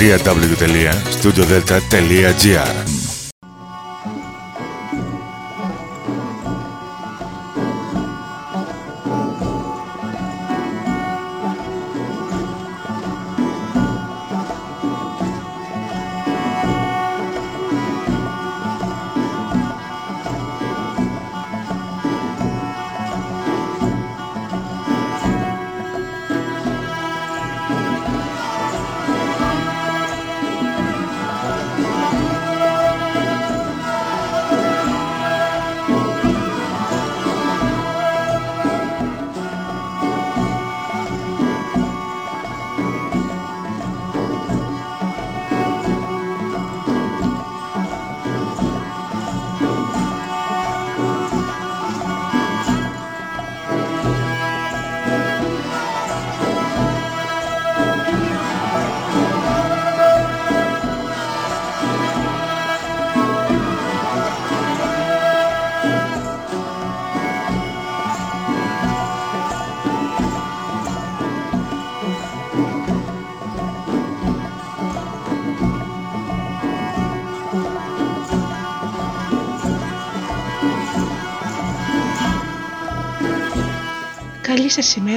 www.studiodelta.gr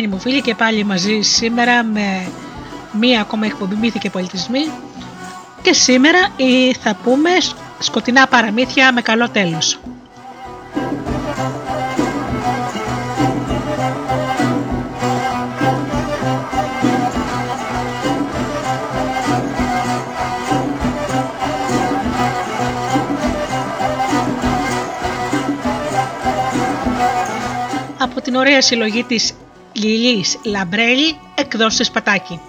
Αγαπημένοι μου φίλοι και πάλι μαζί σήμερα με μία ακόμα εκπομπή μύθοι και πολιτισμοί και σήμερα θα πούμε σκοτεινά παραμύθια με καλό τέλος. από την ωραία συλλογή της Λιλής Λαμπρέλη εκδόσεις Πατάκη.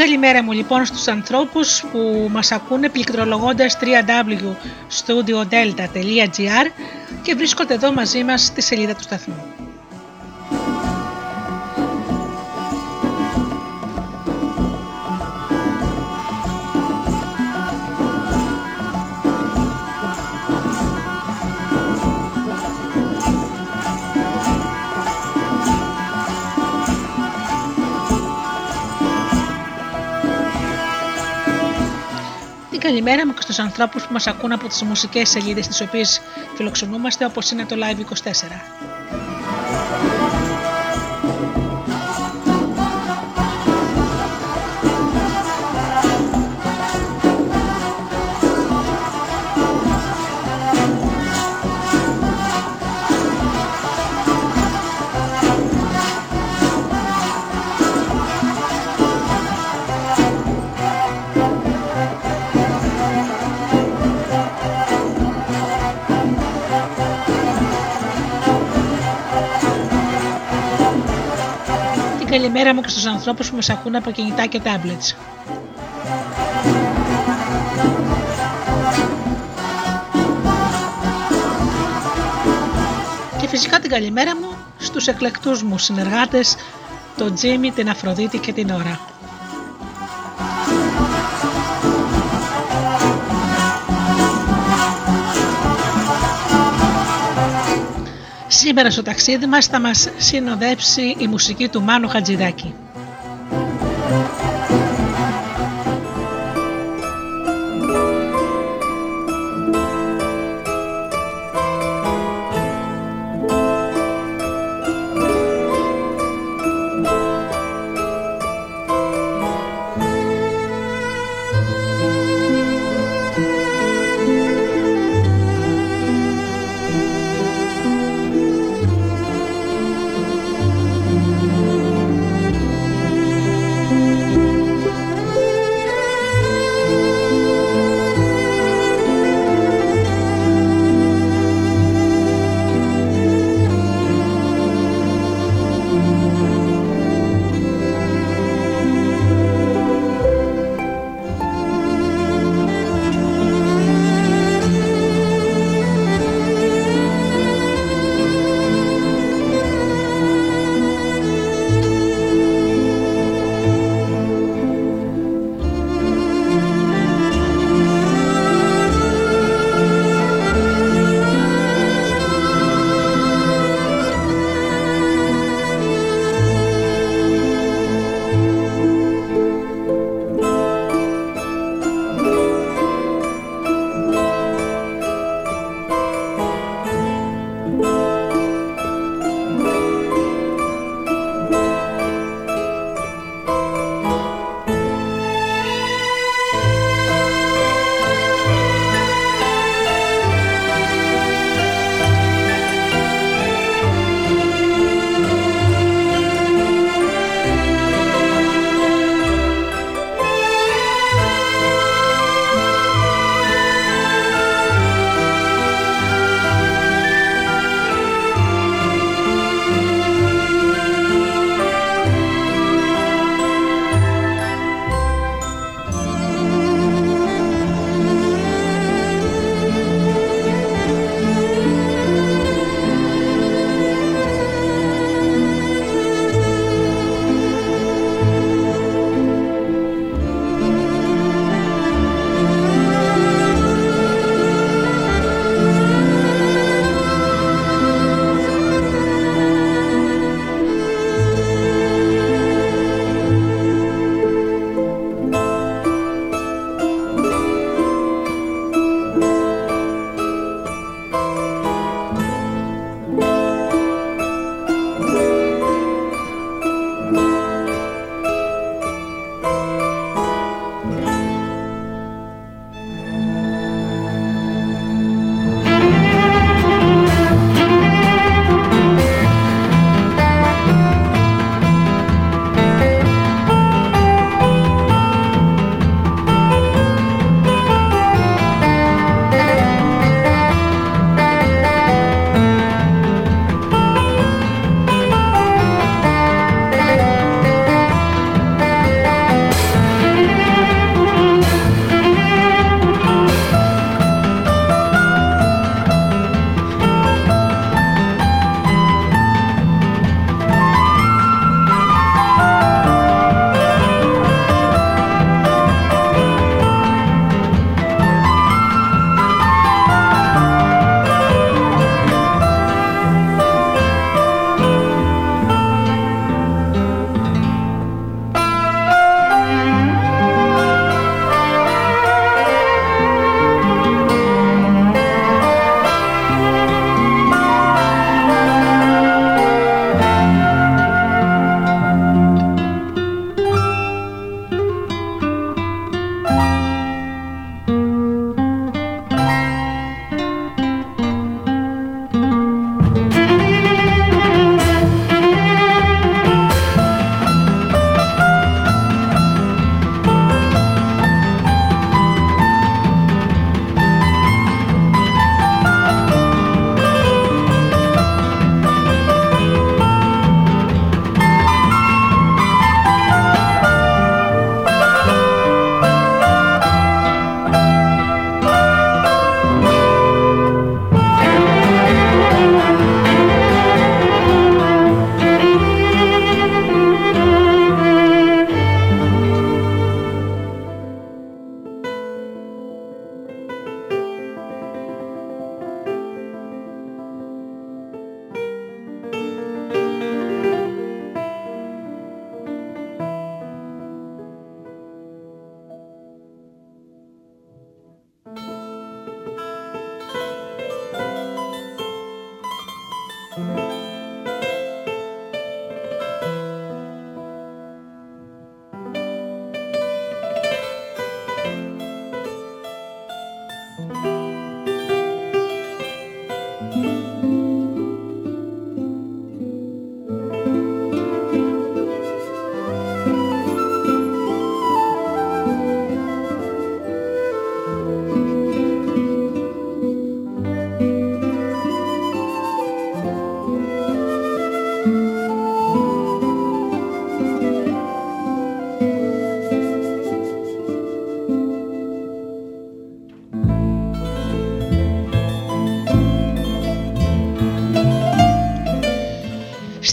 Καλημέρα μου λοιπόν στους ανθρώπους που μας ακούνε πληκτρολογώντας www.studiodelta.gr και βρίσκονται εδώ μαζί μας στη σελίδα του σταθμού. Καλημέρα μου και στους ανθρώπους που μας ακούν από τις μουσικές σελίδες τις οποίες φιλοξενούμαστε όπως είναι το Live24. Καλημέρα μου και στους ανθρώπους που μας ακούν από κινητά και tablets. Και φυσικά την καλημέρα μου στους εκλεκτούς μου συνεργάτες, τον Τζίμι, την Αφροδίτη και την Ωρα. Σήμερα στο ταξίδι μας θα μας συνοδέψει η μουσική του Μάνου Χατζηδάκη.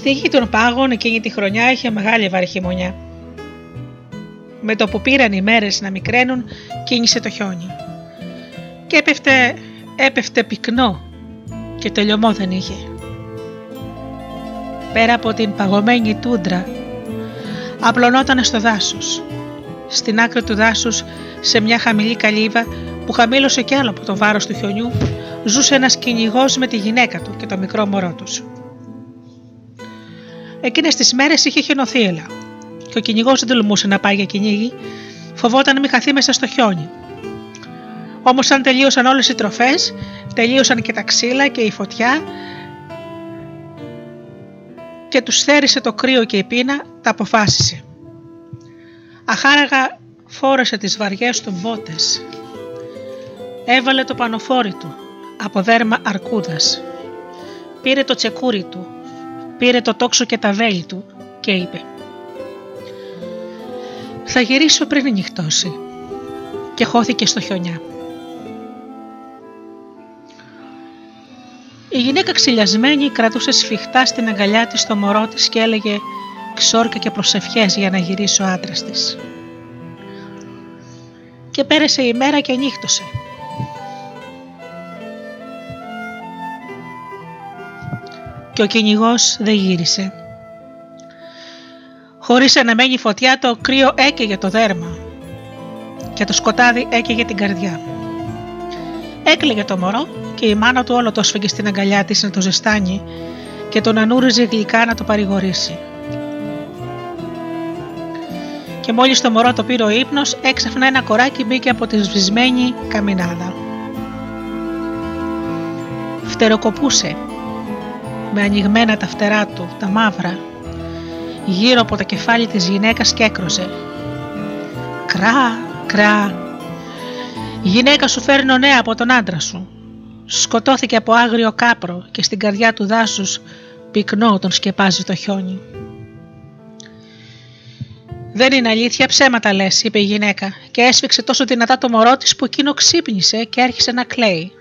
Στη γη των πάγων εκείνη τη χρονιά είχε μεγάλη βαρύ χειμωνιά. Με το που πήραν οι μέρες να μικραίνουν, κίνησε το χιόνι. Και έπεφτε, έπεφτε πυκνό και τελειωμό δεν είχε. Πέρα από την παγωμένη τούντρα, απλωνόταν στο δάσος. Στην άκρη του δάσους, σε μια χαμηλή καλύβα που χαμήλωσε κι άλλο από το βάρος του χιονιού, ζούσε ένας κυνηγός με τη γυναίκα του και το μικρό μωρό τους. Εκείνες τις μέρες είχε χιονοθύελα και ο κυνηγός δεν τολμούσε να πάει για κυνήγι, φοβόταν μη χαθεί μέσα στο χιόνι. Όμως, αν τελείωσαν όλες οι τροφές, τελείωσαν και τα ξύλα και η φωτιά και τους θέρισε το κρύο και η πείνα, τα αποφάσισε. Αχάραγα φόρεσε τις βαριές του μπότες. Έβαλε το πανοφόρι του από δέρμα αρκούδας. Πήρε το τσεκούρι του, πήρε το τόξο και τα βέλη του και είπε «Θα γυρίσω πριν νυχτώσει» και χώθηκε στο χιονιά. Η γυναίκα ξυλιασμένη κρατούσε σφιχτά στην αγκαλιά της το μωρό της και έλεγε ξόρκα και προσευχές για να γυρίσει ο άντρας της. Και πέρασε η μέρα και νύχτωσε. Και ο κυνηγός δεν γύρισε. Χωρίς αναμένη φωτιά το κρύο έκαιγε το δέρμα και το σκοτάδι έκαιγε την καρδιά. Έκλαιγε το μωρό και η μάνα του όλο το σφίγγε στην αγκαλιά της να το ζεστάνει και τον ανούριζε γλυκά να το παρηγορήσει. Και μόλις το μωρό το πήρε ο ύπνος, έξαφνα ένα κοράκι μπήκε από τη σβησμένη καμινάδα. Φτεροκοπούσε με ανοιγμένα τα φτερά του, τα μαύρα, γύρω από το κεφάλι της γυναίκας και έκροζε. Κρά, κρά, η γυναίκα σου φέρνει νέα από τον άντρα σου. Σκοτώθηκε από άγριο κάπρο και στην καρδιά του δάσους πυκνό τον σκεπάζει το χιόνι. Δεν είναι αλήθεια, ψέματα λες, είπε η γυναίκα και έσφιξε τόσο δυνατά το μωρό της που εκείνο ξύπνησε και άρχισε να κλαίει.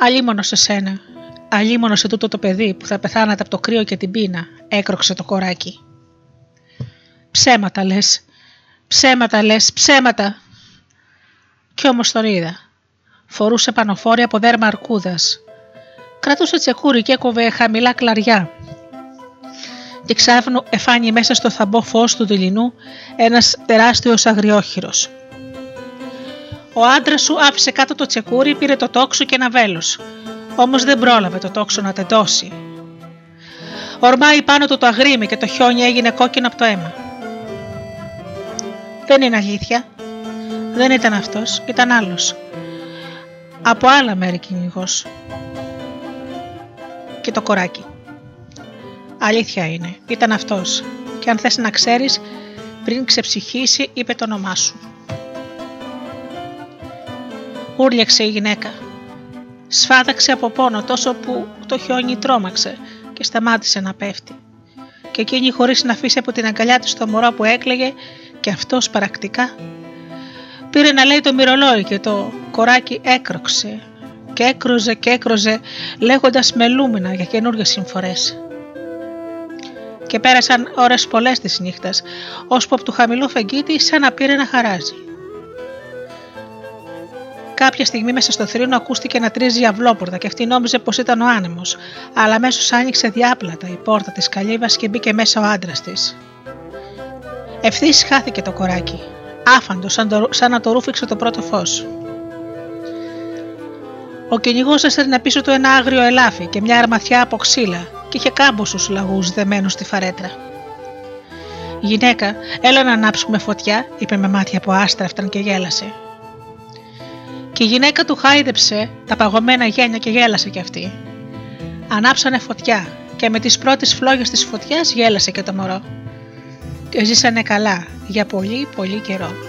Αλίμονο σε σένα, αλίμονο σε τούτο το παιδί που θα πεθάνατε από το κρύο και την πείνα, έκροξε το κοράκι. Ψέματα λες, ψέματα λες, ψέματα. Κι όμως τον είδα. Φορούσε πανοφόρια από δέρμα αρκούδας. Κρατούσε τσεκούρι και έκοβε χαμηλά κλαριά και ξάφνου εφάνει μέσα στο θαμπό φως του δειλινού ένας τεράστιος αγριόχειρος. Ο άντρας σου άφησε κάτω το τσεκούρι, πήρε το τόξο και ένα βέλος, όμως δεν πρόλαβε το τόξο να τεντώσει. Ορμάει πάνω του το αγρίμι και το χιόνι έγινε κόκκινο από το αίμα. Δεν είναι αλήθεια. Δεν ήταν αυτός, ήταν άλλος. Από άλλα μέρη κυνηγός. Και το κοράκι. Αλήθεια είναι, ήταν αυτός και αν θες να ξέρεις, πριν ξεψυχήσει είπε το όνομά σου. Ούρλιαξε η γυναίκα. Σφάδαξε από πόνο τόσο που το χιόνι τρόμαξε και σταμάτησε να πέφτει. Και εκείνη χωρίς να αφήσει από την αγκαλιά της το μωρό που έκλαιγε και αυτός παρακτικά πήρε να λέει το μυρολόι και το κοράκι έκροξε και έκροζε και έκροζε λέγοντας μελούμενα για καινούργιες συμφορές και πέρασαν ώρες πολλές της νύχτας, ώσπου από του χαμηλού φεγγίτη σαν να πήρε να χαράζει. Κάποια στιγμή μέσα στο θρύνο ακούστηκε να τρίζει αυλόπορτα και αυτή νόμιζε πως ήταν ο άνεμος, αλλά αμέσως άνοιξε διάπλατα η πόρτα της καλύβας και μπήκε μέσα ο άντρας της. Ευθύς χάθηκε το κοράκι, άφαντος σαν, σαν να το ρούφηξε το πρώτο φως. Ο κυνηγός έστελνε πίσω του ένα άγριο ελάφι και μια αρμαθιά από ξύλα και είχε κάμποσους λαγούς δεμένους στη φαρέτρα. «Γυναίκα, έλα να ανάψουμε φωτιά», είπε με μάτια που άστραφταν και γέλασε. Και η γυναίκα του χάιδεψε τα παγωμένα γένια και γέλασε κι αυτή. Ανάψανε φωτιά και με τις πρώτες φλόγες της φωτιάς γέλασε και το μωρό. Και ζήσανε καλά για πολύ πολύ καιρό.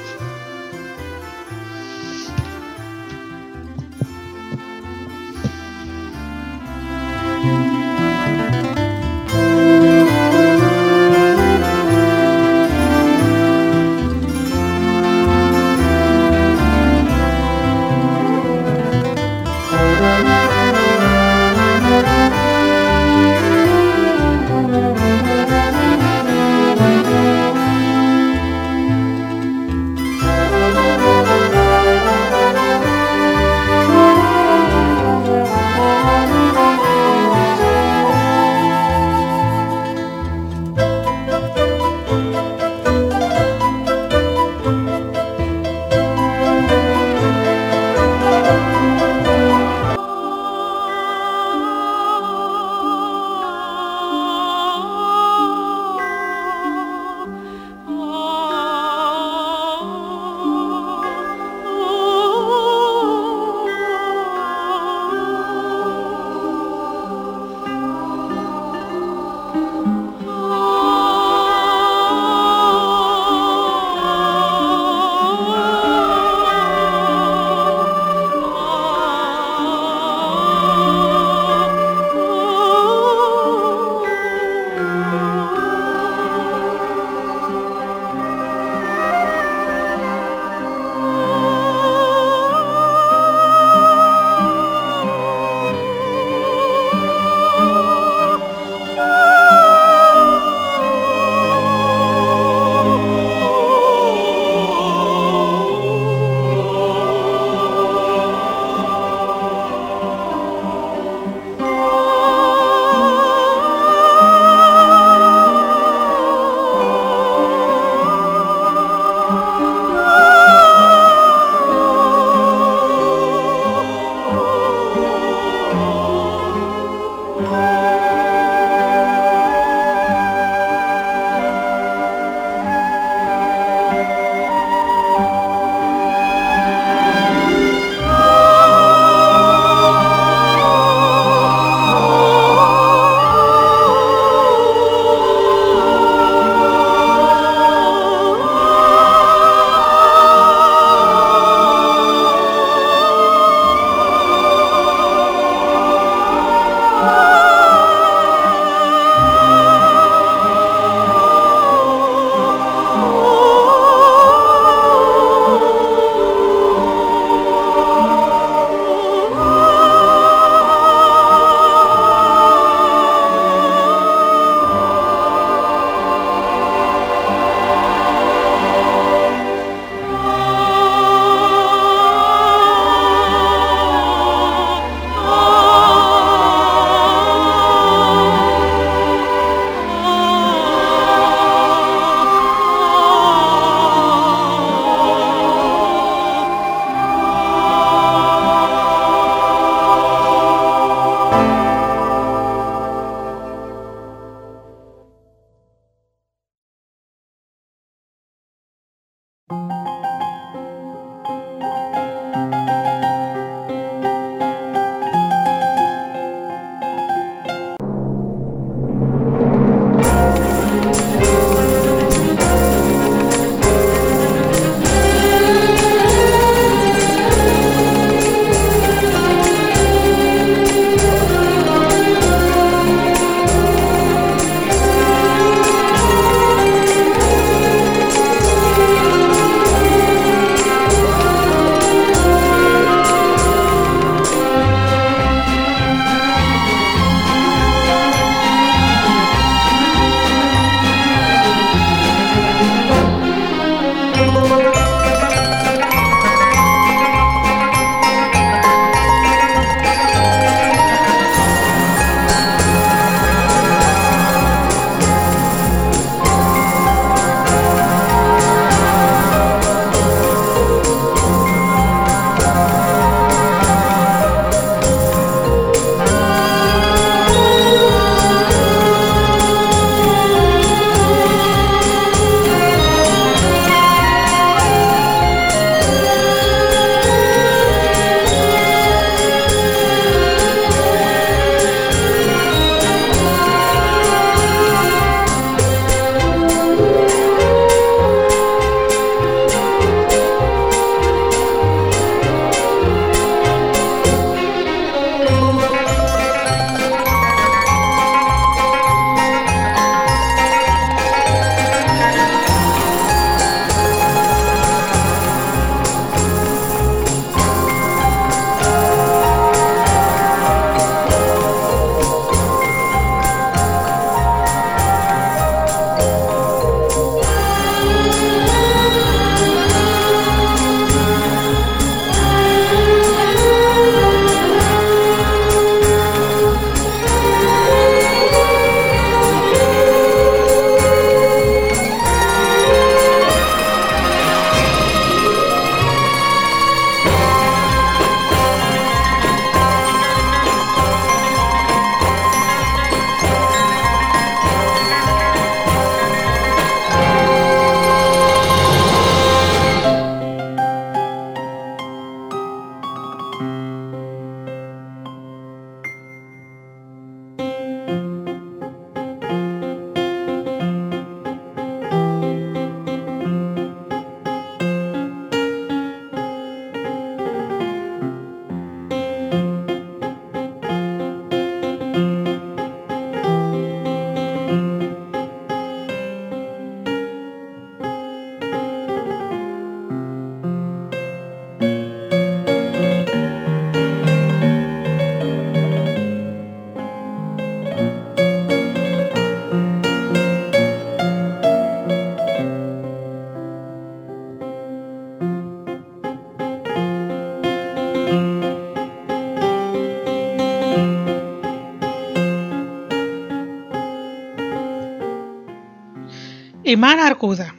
Η Μάνα Αρκούδα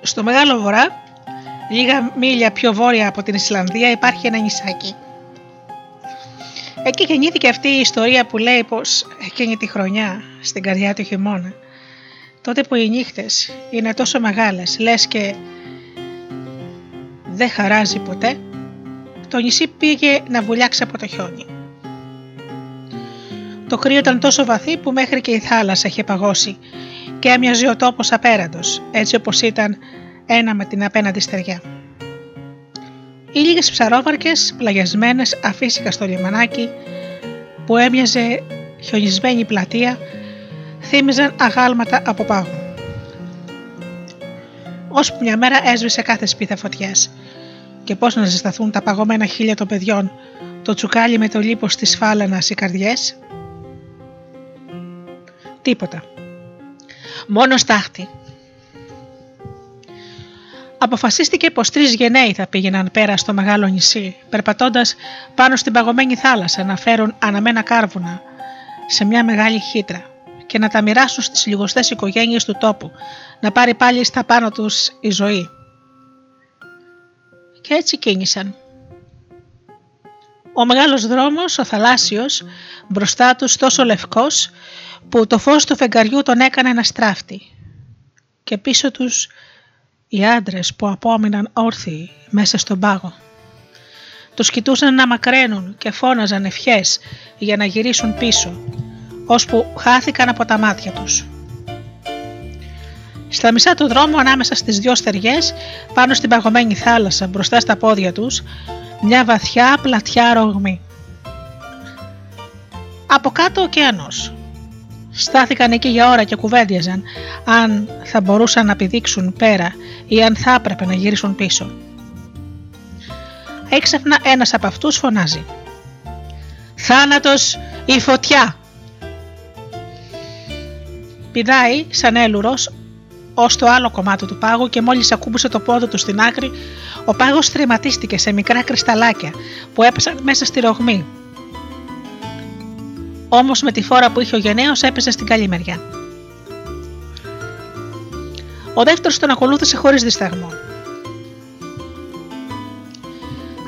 Στο Μεγάλο Βορρά, λίγα μίλια πιο βόρεια από την Ισλανδία, υπάρχει ένα νησάκι. Εκεί γεννήθηκε αυτή η ιστορία που λέει πως εκείνη τη χρονιά, στην καρδιά του χειμώνα, τότε που οι νύχτες είναι τόσο μεγάλες, λες και δεν χαράζει ποτέ, το νησί πήγε να βουλιάξει από το χιόνι. Το κρύο ήταν τόσο βαθύ που μέχρι και η θάλασσα είχε παγώσει και έμοιαζε ο τόπος απέραντος, έτσι όπως ήταν ένα με την απέναντι στεριά. Οι λίγες ψαρόβαρκες, πλαγιασμένες αφύσικα στο λιμανάκι, που έμοιαζε χιονισμένη πλατεία, θύμιζαν αγάλματα από πάγου. Ώσπου μια μέρα έσβησε κάθε σπίθα φωτιές και πώς να ζεσταθούν τα παγωμένα χείλια των παιδιών, το τσουκάλι με το λίπος της φάλανας οι καρδιές; Τίποτα μόνο στάχτη. Αποφασίστηκε πως τρεις γενναίοι θα πήγαιναν πέρα στο μεγάλο νησί, περπατώντας πάνω στην παγωμένη θάλασσα να φέρουν αναμένα κάρβουνα σε μια μεγάλη χύτρα και να τα μοιράσουν στις λιγοστές οικογένειες του τόπου, να πάρει πάλι στα πάνω τους η ζωή. Και έτσι κίνησαν. Ο μεγάλος δρόμος, ο θαλάσσιος, μπροστά τους τόσο λευκός, που το φως του φεγγαριού τον έκανε να στράφτη και πίσω τους οι άντρες που απόμειναν όρθιοι μέσα στον πάγο. Τους κοιτούσαν να μακραίνουν και φώναζαν ευχές για να γυρίσουν πίσω, ώσπου χάθηκαν από τα μάτια τους. Στα μισά του δρόμου ανάμεσα στις δυο στεριές, πάνω στην παγωμένη θάλασσα μπροστά στα πόδια τους, μια βαθιά πλατιά ρογμή. Από κάτω ο ωκεανός. Στάθηκαν εκεί για ώρα και κουβέντιαζαν αν θα μπορούσαν να πηδήξουν πέρα ή αν θα έπρεπε να γυρίσουν πίσω. Έξαφνα ένας από αυτούς φωνάζει «Θάνατος η φωτιά!» Πηδάει σαν έλουρος ως το άλλο κομμάτι του πάγου και μόλις ακούμπησε το πόδι του στην άκρη, ο πάγος τρεματίστηκε σε μικρά κρυσταλάκια που έπεσαν μέσα στη ρογμή. Όμως με τη φόρα που είχε ο γενναίος έπεσε στην καλή μεριά. Ο δεύτερος τον ακολούθησε χωρίς δισταγμό.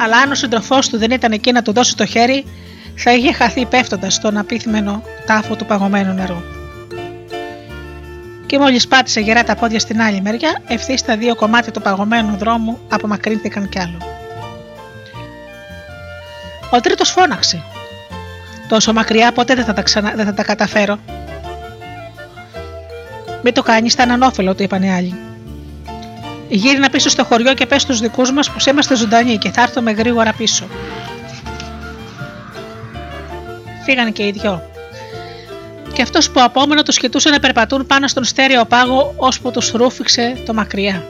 Αλλά αν ο σύντροφός του δεν ήταν εκεί να του δώσει το χέρι, θα είχε χαθεί πέφτοντας στον απίθυμενο τάφο του παγωμένου νερού και μόλις πάτησε γερά τα πόδια στην άλλη μεριά, ευθύς στα δύο κομμάτια του παγωμένου δρόμου απομακρύνθηκαν κι άλλο. Ο τρίτος φώναξε. Τόσο μακριά ποτέ δεν θα τα, ξανα... δεν θα τα καταφέρω. Μην το κάνεις, θα ανώφελο, του είπαν οι άλλοι. Γύρινα πίσω στο χωριό και πες στους δικούς μας πως είμαστε ζωντανοί και θα έρθουμε γρήγορα πίσω. Φύγαν και οι δυο και αυτός που απόμενο τους κοιτούσε να περπατούν πάνω στον στέρεο πάγο ώσπου τους ρούφηξε το μακριά.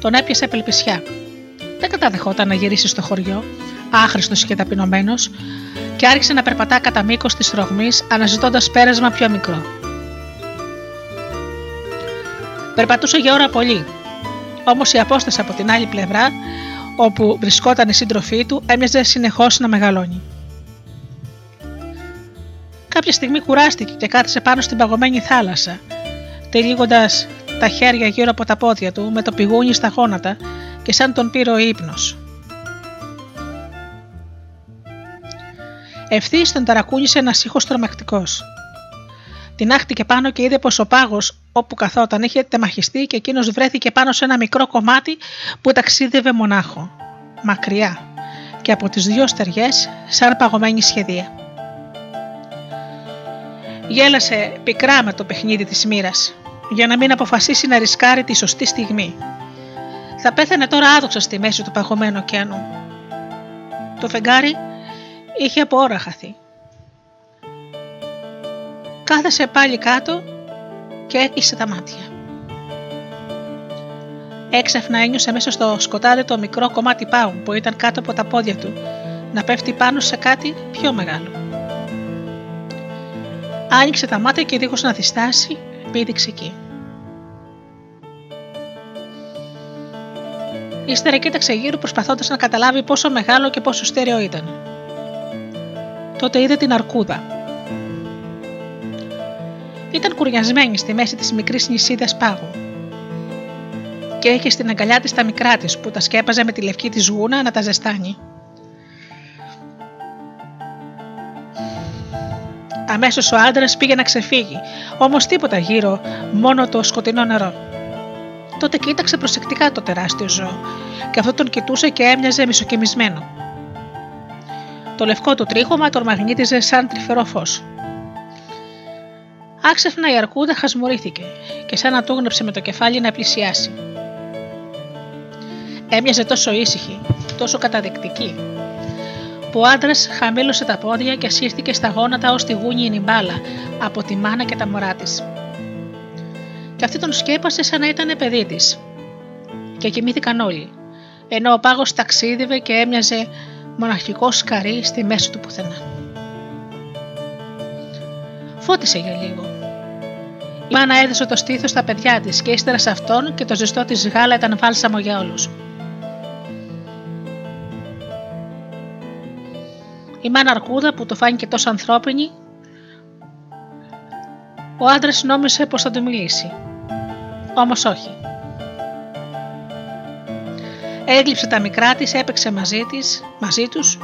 Τον έπιασε απελπισιά. Δεν καταδεχόταν να γυρίσει στο χωριό, άχρηστος και ταπεινωμένος, και άρχισε να περπατά κατά μήκος της τρογμή, αναζητώντας πέρασμα πιο μικρό. Περπατούσε για ώρα πολύ, όμως η απόσταση από την άλλη πλευρά, όπου βρισκόταν η σύντροφή του, έμοιαζε συνεχώς να μεγαλώνει. Κάποια στιγμή κουράστηκε και κάθισε πάνω στην παγωμένη θάλασσα, τελείγοντα τα χέρια γύρω από τα πόδια του με το πηγούνι στα γόνατα και σαν τον πήρε ο ύπνος. Ευθύς τον ταρακούνησε ένας ήχος τρομακτικός. Την άχτηκε πάνω και είδε πως ο πάγος όπου καθόταν είχε τεμαχιστεί και εκείνος βρέθηκε πάνω σε ένα μικρό κομμάτι που ταξίδευε μονάχο, μακριά και από τις δύο στεριές σαν παγωμένη σχεδία γέλασε πικρά με το παιχνίδι της μοίρας, για να μην αποφασίσει να ρισκάρει τη σωστή στιγμή. Θα πέθανε τώρα άδοξα στη μέση του παγωμένου ωκεανού. Το φεγγάρι είχε από ώρα χαθεί. Κάθεσε πάλι κάτω και έκλεισε τα μάτια. Έξαφνα ένιωσε μέσα στο σκοτάδι το μικρό κομμάτι πάγου που ήταν κάτω από τα πόδια του να πέφτει πάνω σε κάτι πιο μεγάλο. Άνοιξε τα μάτια και δίχως να διστάσει, πήδηξε εκεί. Ύστερα κοίταξε γύρω προσπαθώντας να καταλάβει πόσο μεγάλο και πόσο στέρεο ήταν. Τότε είδε την αρκούδα. Ήταν κουριασμένη στη μέση της μικρής νησίδας πάγου και είχε στην αγκαλιά της τα μικρά της που τα σκέπαζε με τη λευκή της γούνα να τα ζεστάνει. Αμέσως ο άντρας πήγε να ξεφύγει, όμως τίποτα γύρω, μόνο το σκοτεινό νερό. Τότε κοίταξε προσεκτικά το τεράστιο ζώο και αυτό τον κοιτούσε και έμοιαζε μισοκεμισμένο. Το λευκό του τρίχωμα τον μαγνήτιζε σαν τρυφερό φως. Άξεφνα η αρκούδα χασμουρήθηκε και σαν να τούγνεψε με το κεφάλι να πλησιάσει. Έμοιαζε τόσο ήσυχη, τόσο καταδεκτική, που ο άντρας χαμήλωσε τα πόδια και σύρθηκε στα γόνατα ως τη γούνι μπάλα από τη μάνα και τα μωρά της. Και αυτή τον σκέπασε σαν να ήταν παιδί της. Και κοιμήθηκαν όλοι, ενώ ο πάγος ταξίδευε και έμοιαζε μοναχικό σκαρί στη μέση του πουθενά. Φώτισε για λίγο. Η μάνα έδωσε το στήθος στα παιδιά της και ύστερα σε αυτόν και το ζεστό της γάλα ήταν βάλσαμο για όλους. Η μάνα Αρκούδα που το φάνηκε τόσο ανθρώπινη, ο άντρας νόμισε πως θα του μιλήσει. Όμως όχι. Έγλειψε τα μικρά της, έπαιξε μαζί, της, μαζί τους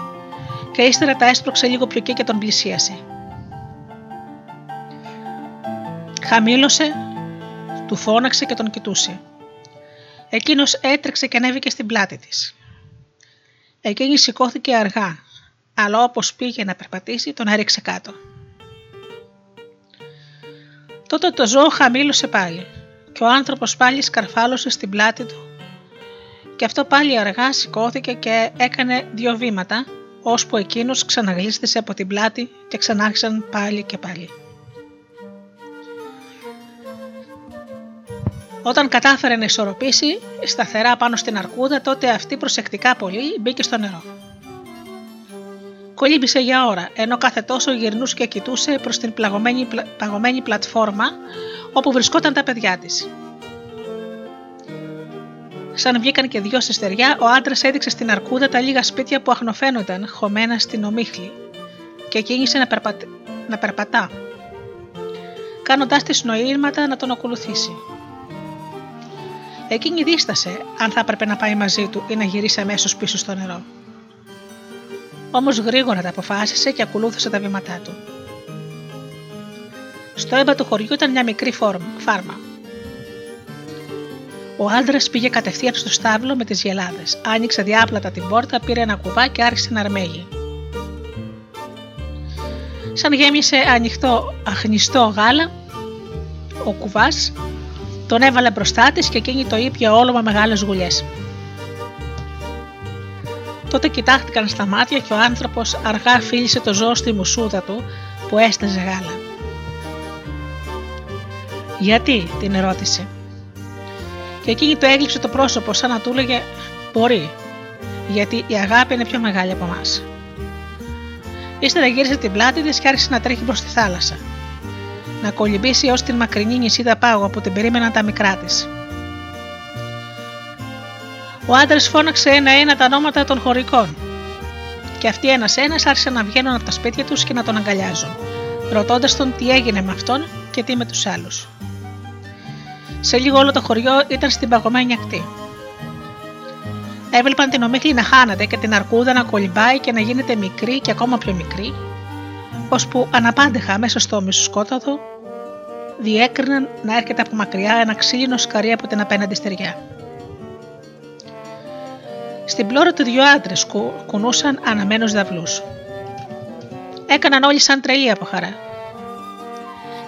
και ύστερα τα έσπρωξε λίγο πιο και τον πλησίασε. Χαμήλωσε, Του φώναξε και τον κοιτούσε. Εκείνος έτρεξε και ανέβηκε στην πλάτη της. Εκείνη σηκώθηκε αργά, αλλά όπως πήγε να περπατήσει τον έριξε κάτω. Τότε το ζώο χαμήλωσε πάλι και ο άνθρωπος πάλι σκαρφάλωσε στην πλάτη του και αυτό πάλι αργά σηκώθηκε και έκανε δύο βήματα ώσπου εκείνος ξαναγλίστησε από την πλάτη και ξανάρχισαν πάλι και πάλι. Όταν κατάφερε να ισορροπήσει σταθερά πάνω στην αρκούδα, τότε αυτή προσεκτικά πολύ μπήκε στο νερό. Κολύμπησε για ώρα, ενώ κάθε τόσο γυρνούσε και κοιτούσε προς την πλαγωμένη, παγωμένη πλατφόρμα όπου βρισκόταν τα παιδιά της. Σαν βγήκαν και δυο στεριά, ο άντρας έδειξε στην αρκούδα τα λίγα σπίτια που αχνοφαίνονταν χωμένα στην ομίχλη και κίνησε να, να περπατά, κάνοντάς της νοήματα να τον ακολουθήσει. Εκείνη δίστασε αν θα έπρεπε να πάει μαζί του ή να γυρίσει αμέσως πίσω στο νερό. Όμως γρήγορα τα αποφάσισε και ακολούθησε τα βήματά του. Στο έμπα του χωριού ήταν μια μικρή φάρμα. Ο άντρας πήγε κατευθείαν στο στάβλο με τις γελάδες. Άνοιξε διάπλατα την πόρτα, πήρε ένα κουβά και άρχισε να αρμέγει. Σαν γέμισε ανοιχτό, αχνιστό γάλα, ο κουβάς τον έβαλε μπροστά της και εκείνη το ήπια όλο με μεγάλες γουλιές. Τότε κοιτάχτηκαν στα μάτια και ο άνθρωπος αργά φίλησε το ζώο στη μουσούδα του που έστεζε γάλα. Γιατί, την ερώτησε και εκείνη το έγλειψε το πρόσωπο σαν να του έλεγε «Μπορεί, γιατί η αγάπη είναι πιο μεγάλη από εμάς. Ύστερα γύρισε την πλάτη της και άρχισε να τρέχει προς τη θάλασσα. Να κολυμπήσει ως την μακρινή νησίδα πάγου που την περίμεναν τα μικρά της. Ο άντρας φώναξε ένα-ένα τα ονόματα των χωρικών. Και αυτοί ένα-ένα άρχισαν να βγαίνουν από τα σπίτια τους και να τον αγκαλιάζουν, ρωτώντας τον τι έγινε με αυτόν και τι με τους άλλους. Σε λίγο όλο το χωριό ήταν στην παγωμένη ακτή. Έβλεπαν την ομίχλη να χάνεται και την αρκούδα να κολυμπάει και να γίνεται μικρή και ακόμα πιο μικρή, ώσπου αναπάντεχα μέσα στο μισοσκόταδο διέκριναν να έρχεται από μακριά ένα ξύλινο σκαρί από την απέναντι στεριά. Στην πλώρα του δυο άντρες κουνούσαν αναμένους δαυλού. Έκαναν όλοι σαν τρελοί από χαρά.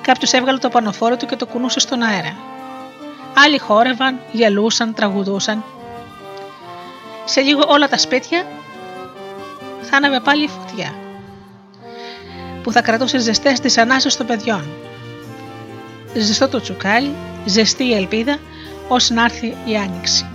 Κάποιος έβγαλε το πανοφόρο του και το κουνούσε στον αέρα. Άλλοι χόρευαν, γελούσαν, τραγουδούσαν. Σε λίγο όλα τα σπίτια θα άναβε πάλι η φωτιά που θα κρατούσε ζεστές τις ανάσες των παιδιών. Ζεστό το τσουκάλι, ζεστή η ελπίδα, ώστε να έρθει η άνοιξη.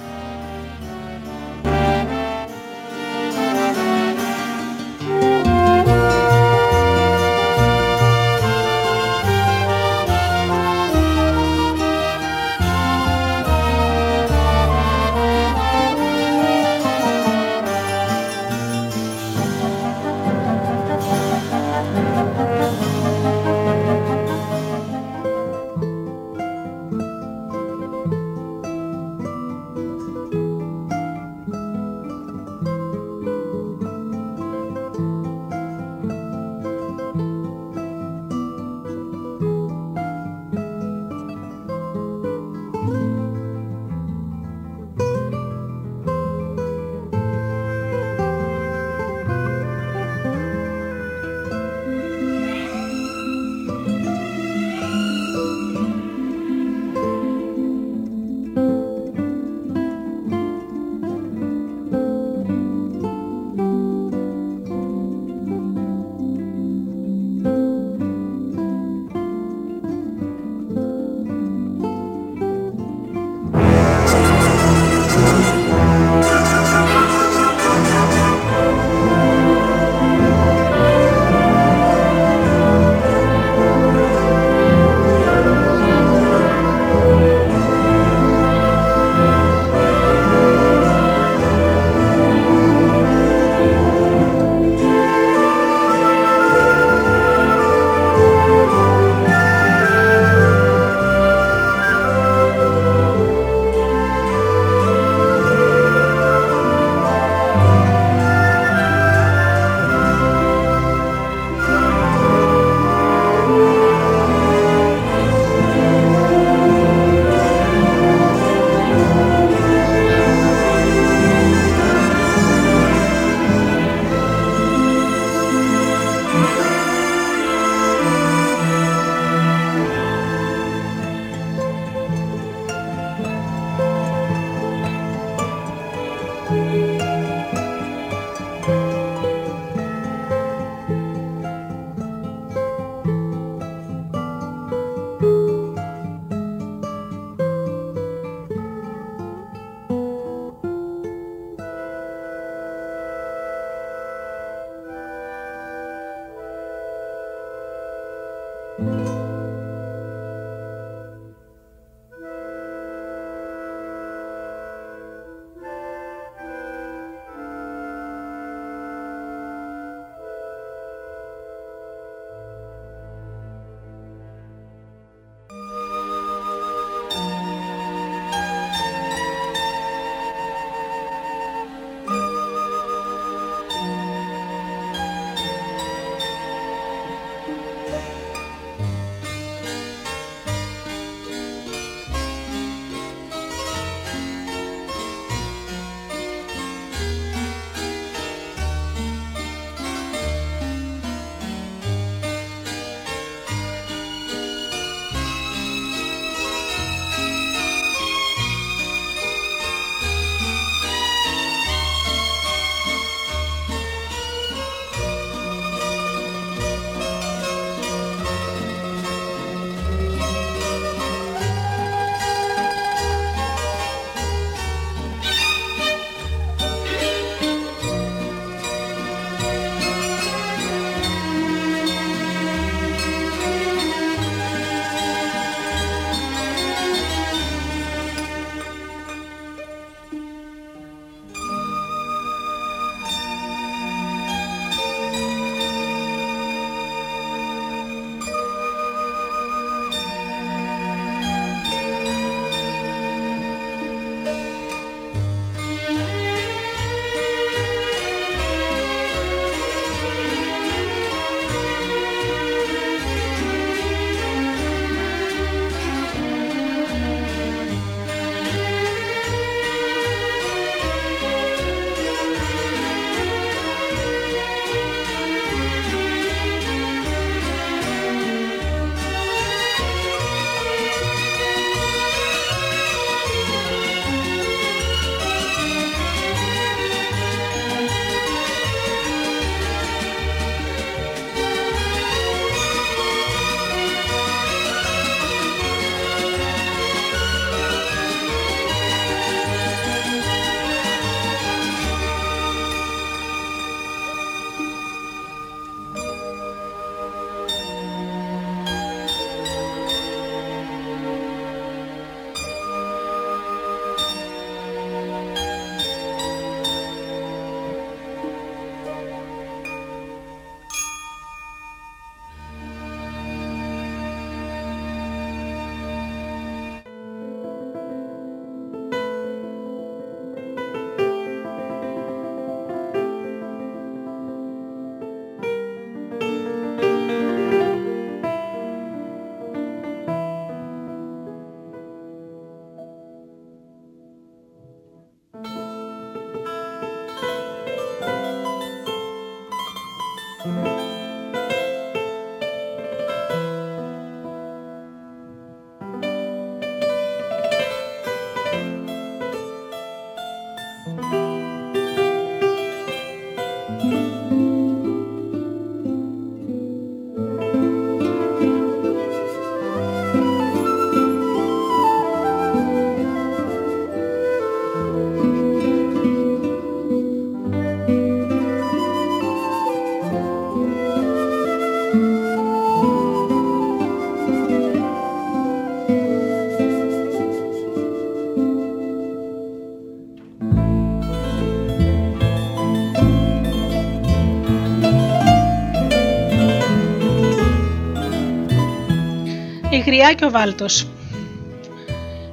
Γριά και ο βάλτος.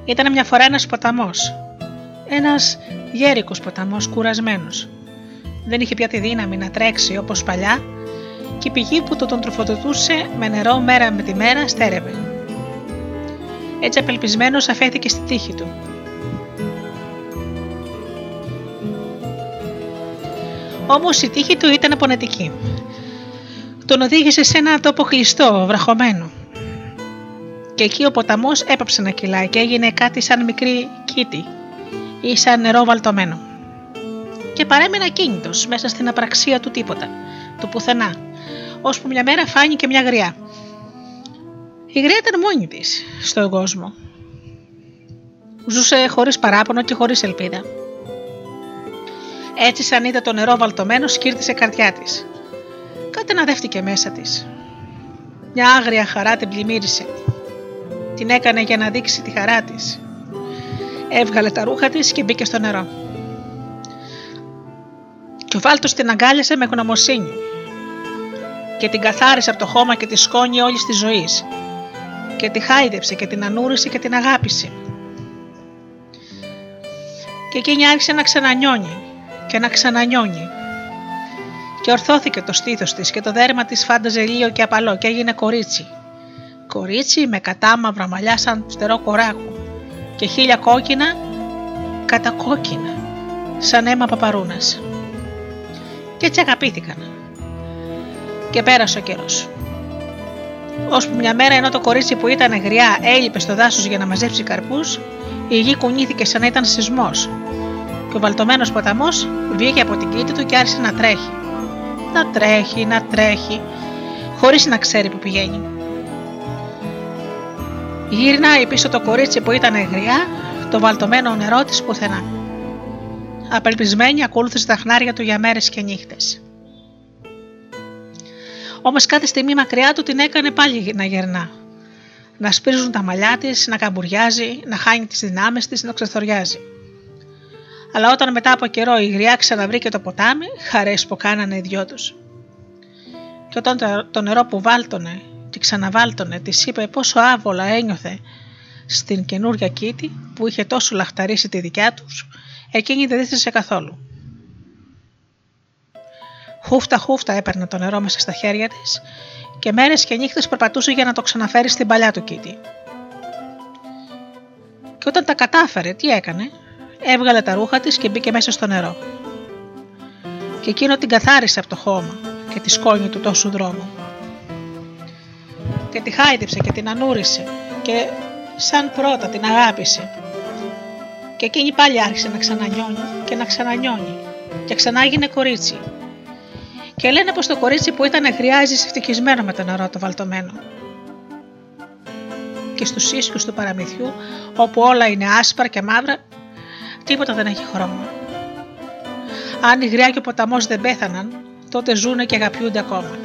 Ήταν μια φορά ένας ποταμός. Ένας γέρικος ποταμός, κουρασμένος. Δεν είχε πια τη δύναμη να τρέξει όπως παλιά και η πηγή που το τον τροφοδοτούσε με νερό μέρα με τη μέρα στέρευε. Έτσι απελπισμένος αφέθηκε στη τύχη του. Όμως η τύχη του ήταν απονετική. Τον οδήγησε σε ένα τόπο κλειστό, βραχωμένο. Και εκεί ο ποταμός έπαψε να κυλάει και έγινε κάτι σαν μικρή κήτη ή σαν νερό βαλτωμένο. Και παρέμεινε ακίνητος μέσα στην απραξία του τίποτα, του πουθενά, ώσπου μια μέρα φάνηκε μια γριά. Η γριά ήταν μόνη της στον κόσμο. Ζούσε χωρίς παράπονο και χωρίς ελπίδα. Έτσι σαν είδε το νερό βαλτωμένο σκύρτησε καρδιά της. Κάτι να δεύτηκε μέσα της. Μια άγρια χαρά την πλημμύρισε. Την έκανε για να δείξει τη χαρά της. Έβγαλε τα ρούχα της και μπήκε στο νερό. Και ο Βάλτος την αγκάλιασε με γνωμοσύνη και την καθάρισε από το χώμα και τη σκόνη όλης της ζωής. Και τη χάιδεψε και την ανούρισε και την αγάπησε. Και εκείνη άρχισε να ξανανιώνει και να ξανανιώνει. Και ορθώθηκε το στήθος της και το δέρμα της φάνταζε λίγο και απαλό και έγινε κορίτσι. Κορίτσι με κατάμαυρα μαλλιά σαν φτερό κοράκου και χίλια κόκκινα κατακόκκινα σαν αίμα παπαρούνας. Και έτσι αγαπήθηκαν και πέρασε ο καιρός. Ώσπου μια μέρα ενώ το κορίτσι που ήταν γριά έλειπε στο δάσος για να μαζέψει καρπούς, η γη κουνήθηκε σαν να ήταν σεισμός και ο βαλτωμένος ποταμός βγήκε από την κήτη του και άρχισε να τρέχει. Να τρέχει, να τρέχει, χωρίς να ξέρει που πηγαίνει. Γύρνάει πίσω το κορίτσι που ήταν γριά, το βαλτωμένο νερό της πουθενά. Απελπισμένη ακολούθησε τα χνάρια του για μέρες και νύχτες. Όμως κάθε στιγμή μακριά του την έκανε πάλι να γερνά. Να σπρίζουν τα μαλλιά της, να καμπουριάζει, να χάνει τις δυνάμεις της, να ξεθοριάζει. Αλλά όταν μετά από καιρό η γριά ξαναβρήκε το ποτάμι, χαρές που κάνανε οι δυο τους. Και όταν το νερό που βάλτονε και ξαναβάλτονε της είπε πόσο άβολα ένιωθε στην καινούργια κήτη που είχε τόσο λαχταρίσει τη δικιά τους, εκείνη δεν δίστασε καθόλου. Χούφτα χούφτα έπαιρνε το νερό μέσα στα χέρια της και μέρες και νύχτες περπατούσε για να το ξαναφέρει στην παλιά του κήτη. Και όταν τα κατάφερε, τι έκανε, έβγαλε τα ρούχα της και μπήκε μέσα στο νερό. Και εκείνο την καθάρισε από το χώμα και τη σκόνη του τόσου δρόμου. Και τη χάιδεψε και την ανούρισε και σαν πρώτα την αγάπησε. Και εκείνη πάλι άρχισε να ξανανιώνει και να ξανανιώνει και ξανά έγινε κορίτσι και λένε πως το κορίτσι που ήταν χρειάζει ευτυχισμένο με το νερό το βαλτωμένο. Και στους ίσκους του παραμυθιού, όπου όλα είναι άσπρα και μαύρα, τίποτα δεν έχει χρώμα. Αν η γριά και ο ποταμός δεν πέθαναν, τότε ζούνε και αγαπιούνται ακόμα.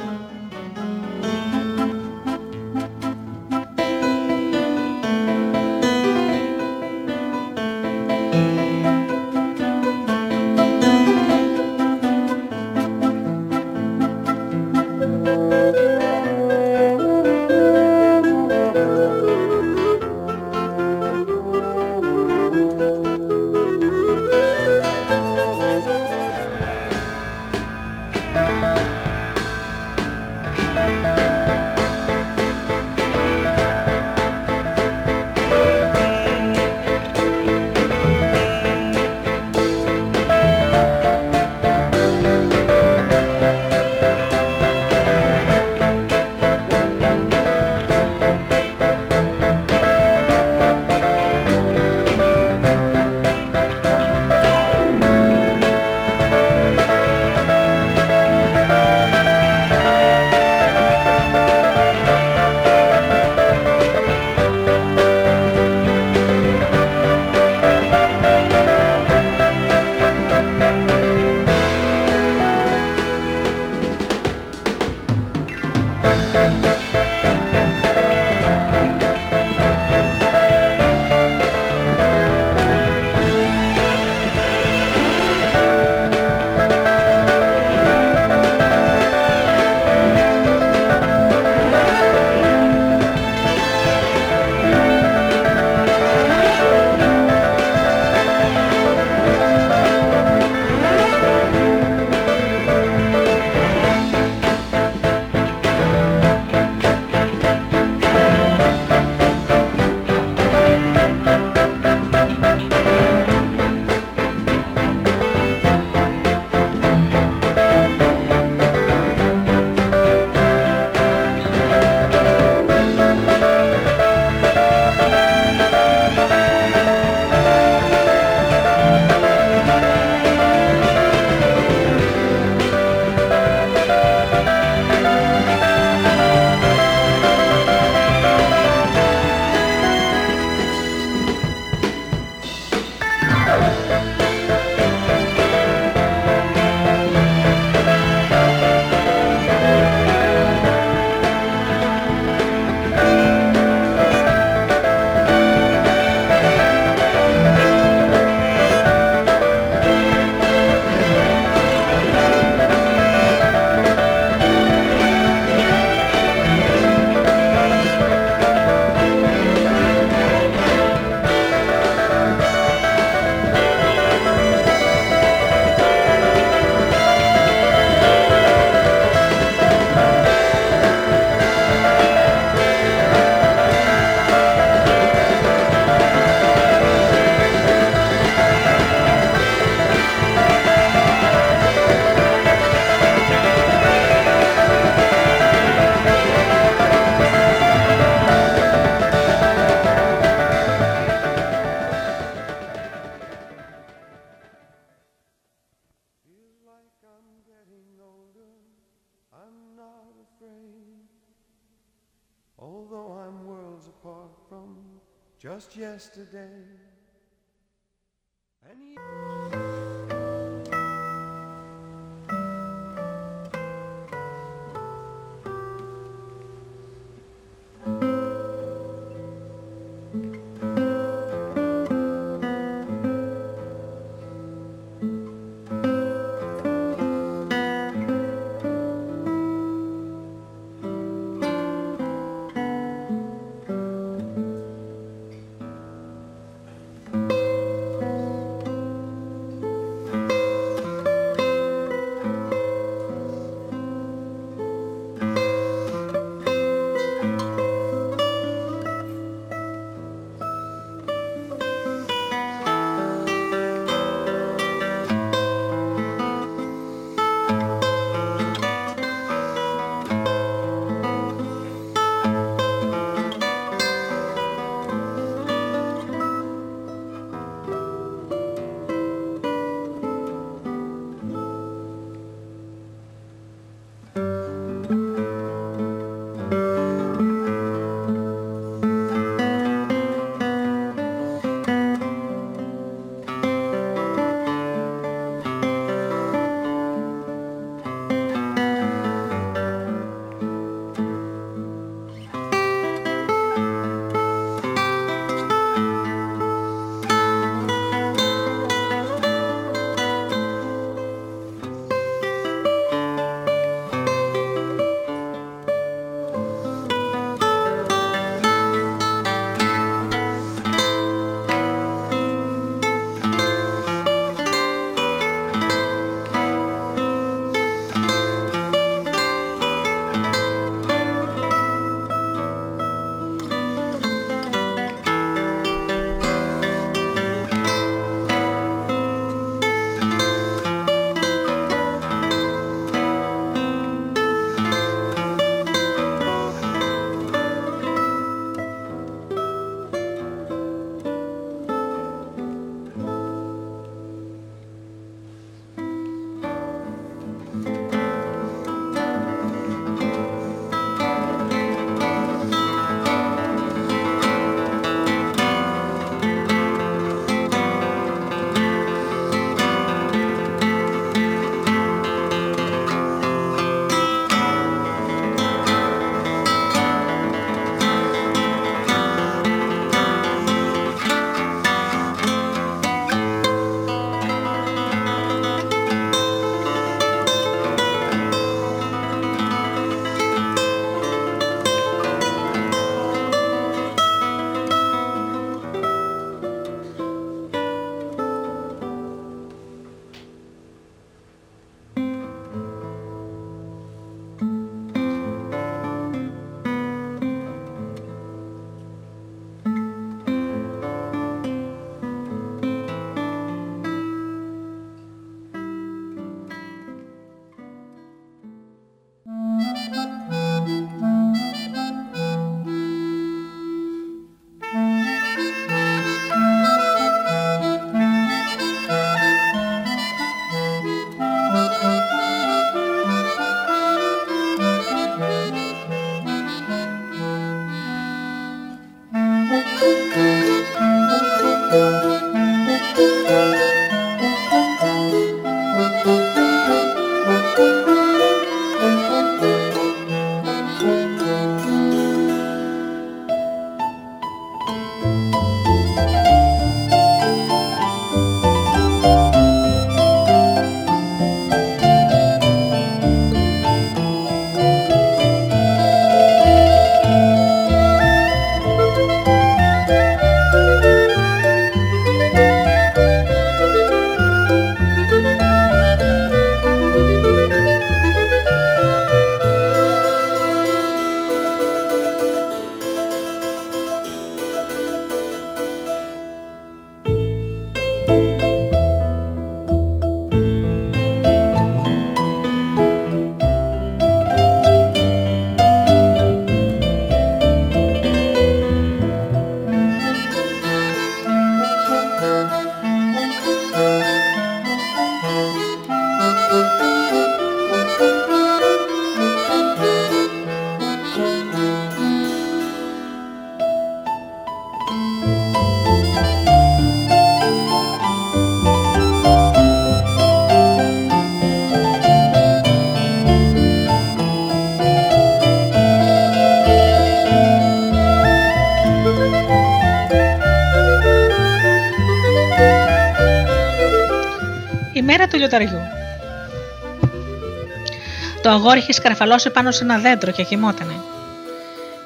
Το αγόρι είχε σκαρφαλώσει πάνω σε ένα δέντρο και κοιμότανε.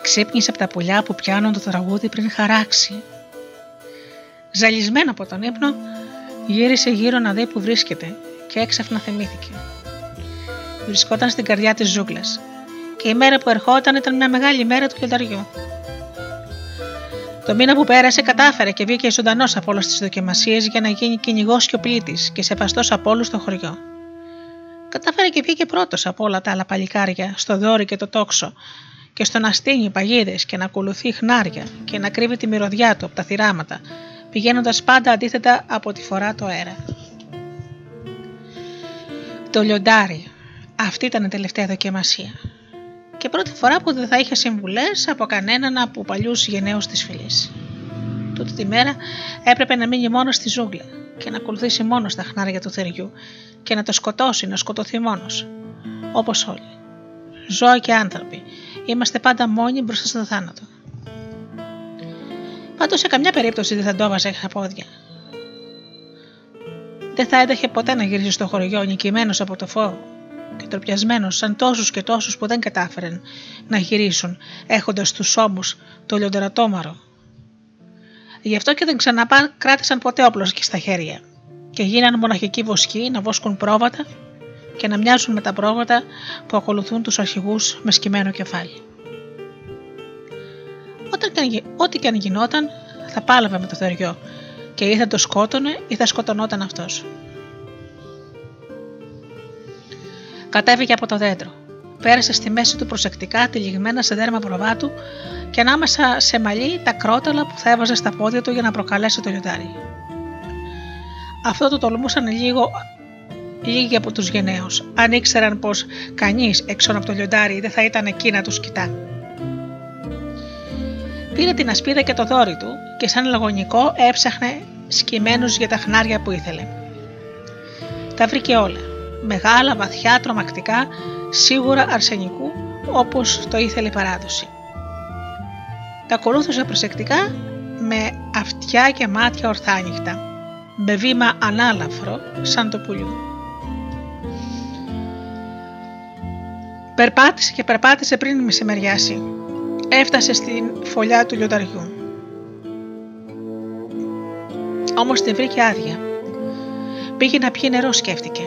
Ξύπνησε από τα πουλιά που πιάνουν το τραγούδι πριν χαράξει. Ζαλισμένο από τον ύπνο, γύρισε γύρω να δει που βρίσκεται και έξαφνα θυμήθηκε. Βρισκόταν στην καρδιά της ζούγκλας και η μέρα που ερχόταν ήταν μια μεγάλη μέρα του λιονταριού. Το μήνα που πέρασε κατάφερε και βγήκε ζωντανός από όλες τις δοκιμασίες για να γίνει κυνηγός και οπλίτη και σεβαστός από όλους στο χωριό. Κατάφερε και βγήκε πρώτος από όλα τα άλλα παλικάρια, στο δόρυ και το τόξο, και στο να στείνει παγίδες και να ακολουθεί χνάρια και να κρύβει τη μυρωδιά του από τα θυράματα, πηγαίνοντας πάντα αντίθετα από τη φορά το αέρα. Το λιοντάρι. Αυτή ήταν η τελευταία δοκιμασία και πρώτη φορά που δεν θα είχε συμβουλές από κανέναν από παλιούς γενναίους της φυλής. Τούτη τη μέρα έπρεπε να μείνει μόνος στη ζούγκλα και να ακολουθήσει μόνος στα χνάρια του θεριού και να το σκοτώσει, να σκοτωθεί μόνος. Όπως όλοι. Ζώα και άνθρωποι. Είμαστε πάντα μόνοι μπροστά στο θάνατο. Πάντως σε καμιά περίπτωση δεν θα το έβαζε στα πόδια. Δεν θα έταχε ποτέ να γυρίσει στο χωριό νικημένος από το φόβο και τροπιασμένος σαν τόσους και τόσους που δεν κατάφεραν να γυρίσουν έχοντας στου ώμους το λιοντερατόμαρο. Γι' αυτό και δεν ξαναπά κράτησαν ποτέ όπλο και στα χέρια και γίνανε μοναχικοί βοσκοί να βόσκουν πρόβατα και να μοιάζουν με τα πρόβατα που ακολουθούν τους αρχηγούς με σκυμμένο κεφάλι. Όταν ό,τι και αν γινόταν θα πάλαβε με το θεριό και ή θα το σκότωνε ή θα σκοτωνόταν αυτός. Κατέβηκε από το δέντρο. Πέρασε στη μέση του προσεκτικά τυλιγμένα σε δέρμα προβάτου και ανάμεσα σε μαλλί τα κρόταλα που θα έβαζε στα πόδια του για να προκαλέσει το λιοντάρι. Αυτό το τολμούσαν λίγο λίγοι από τους γενναίους, αν ήξεραν πως κανείς έξω από το λιοντάρι δεν θα ήταν εκεί να τους κοιτά. Πήρε την ασπίδα και το δόρι του και σαν λαγωνικό έψαχνε σκημένους για τα χνάρια που ήθελε. Τα βρήκε όλα μεγάλα, βαθιά, τρομακτικά, σίγουρα αρσενικού όπως το ήθελε η παράδοση. Τα ακολούθησε προσεκτικά με αυτιά και μάτια ορθάνυχτα, με βήμα ανάλαφρο σαν το πουλιού. Περπάτησε και περπάτησε πριν μεσημεριάσει. Έφτασε στην φωλιά του λιονταριού. Όμως την βρήκε άδεια. Πήγε να πιει νερό σκέφτηκε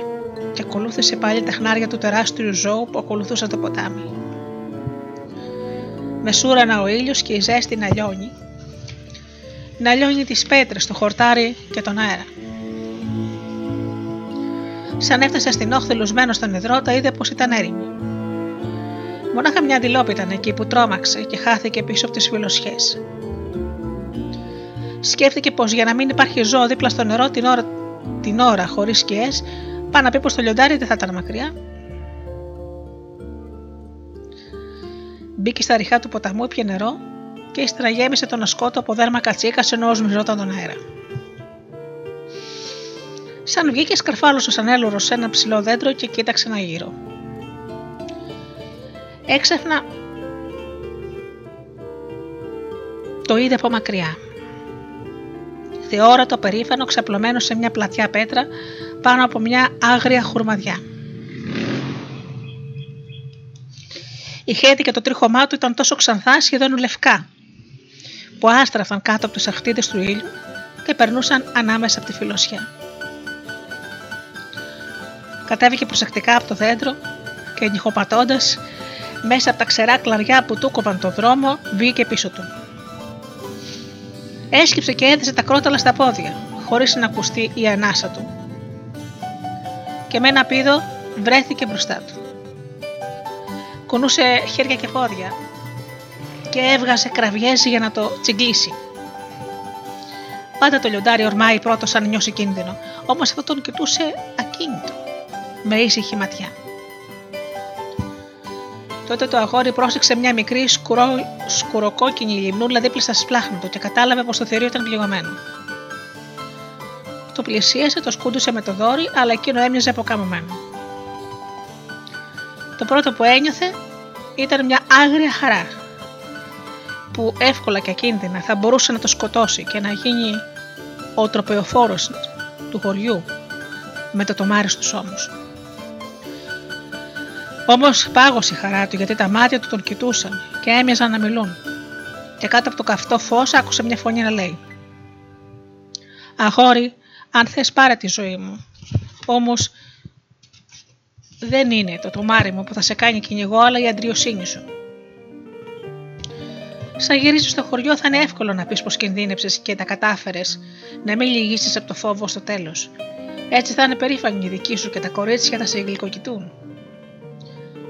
και ακολούθησε πάλι τα χνάρια του τεράστιου ζώου που ακολουθούσαν το ποτάμι. Μεσούρανα ο ήλιος και η ζέστη να λιώνει. Να λιώνει τις πέτρες, το χορτάρι και τον αέρα. Σαν έφτασε στην όχθη λουσμένο στον υδρότα είδε πως ήταν έρημη. Μονάχα μια αντιλόπη ήταν εκεί που τρόμαξε και χάθηκε πίσω από τις φιλοσιές. Σκέφτηκε πως για να μην υπάρχει ζώο δίπλα στο νερό την ώρα, την ώρα χωρίς σκιές Πάει να πει πω το λιοντάρι δεν θα ήταν μακριά. Μπήκε στα ριχά του ποταμού, πια νερό και ύστερα γέμισε τον ασκότο από δέρμα κατσίκας ενώ οσμιζόταν τον αέρα. Σαν βγήκε, σκαρφάλωσε σαν έλουρο σε ένα ψηλό δέντρο και κοίταξε ένα γύρο. Έξαφνα το είδε από μακριά. Θεόρατο περήφανο ξαπλωμένο σε μια πλατιά πέτρα πάνω από μια άγρια χουρμαδιά. Η χέτη και το τρίχωμά του ήταν τόσο ξανθά σχεδόν λευκά, που άστραφαν κάτω από τους αχτίδες του ήλιου και περνούσαν ανάμεσα από τη φιλοσιά. Κατέβηκε προσεκτικά από το δέντρο και νυχοπατώντας μέσα από τα ξερά κλαριά που του κόβαν το δρόμο, βγήκε πίσω του. Έσκυψε και έδεσε τα κρόταλα στα πόδια, χωρίς να ακουστεί η ανάσα του και με ένα πίδο βρέθηκε μπροστά του. Κουνούσε χέρια και πόδια και έβγαζε κραυγές για να το τσιγκλίσει. Πάντα το λιοντάρι ορμάει πρώτος αν νιώσει κίνδυνο, όμως αυτό τον κοιτούσε ακίνητο, με ήσυχη ματιά. Τότε το αγόρι πρόσεξε μια μικρή σκουρο... σκουροκόκκινη λιμνούλα δίπλα στα σπλάχνα του και κατάλαβε πως το θηρίο ήταν πληγωμένο. Το πλησίασε, το σκούντουσε με το δόρι, αλλά εκείνο έμοιαζε αποκαμωμένο. Το πρώτο που ένιωθε ήταν μια άγρια χαρά που εύκολα και ακίνδυνα θα μπορούσε να το σκοτώσει και να γίνει ο τροπεοφόρος του χωριού με το τομάρι στους ώμους. Όμως πάγωσε η χαρά του γιατί τα μάτια του τον κοιτούσαν και έμοιαζαν να μιλούν. Και κάτω από το καυτό φως άκουσε μια φωνή να λέει: Αγόρι, αν θες πάρε τη ζωή μου. Όμως δεν είναι το τομάρι μου που θα σε κάνει κυνηγό, αλλά η αντριοσύνη σου. Σαν γυρίζεις στο χωριό, θα είναι εύκολο να πεις πως κινδύνεψες και τα κατάφερες, να μην λυγίσεις από το φόβο στο τέλος. Έτσι θα είναι περήφανη η δική σου και τα κορίτσια θα σε γλυκοκοιτούν.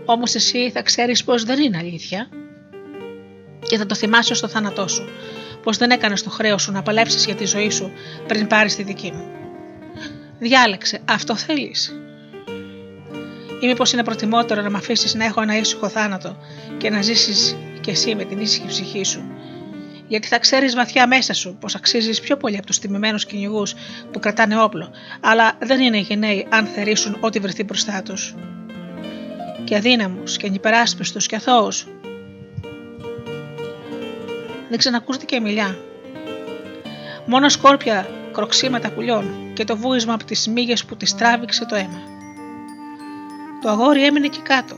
Όμως εσύ θα ξέρεις πως δεν είναι αλήθεια και θα το θυμάσαι στο θάνατό σου, πως δεν έκανες το χρέος σου να παλέψεις για τη ζωή σου πριν πάρεις τη δική μου. Διάλεξε, αυτό θέλεις. Ή μήπω είναι προτιμότερο να με αφήσεις να έχω ένα ήσυχο θάνατο και να ζήσεις κι εσύ με την ήσυχη ψυχή σου. Γιατί θα ξέρεις βαθιά μέσα σου πως αξίζεις πιο πολύ από τους τιμημένους κυνηγούς που κρατάνε όπλο, αλλά δεν είναι γενναίοι αν θερήσουν ό,τι βρεθεί μπροστά τους. Και αδύναμους και ανυπεράσπιστους και αθώους. Δεν ξανακούστηκε μιλιά. Μόνο σκόρπια κροξίματα πουλιών και το βούισμα από τις μύγες που τη τράβηξε το αίμα. Το αγόρι έμεινε εκεί κάτω,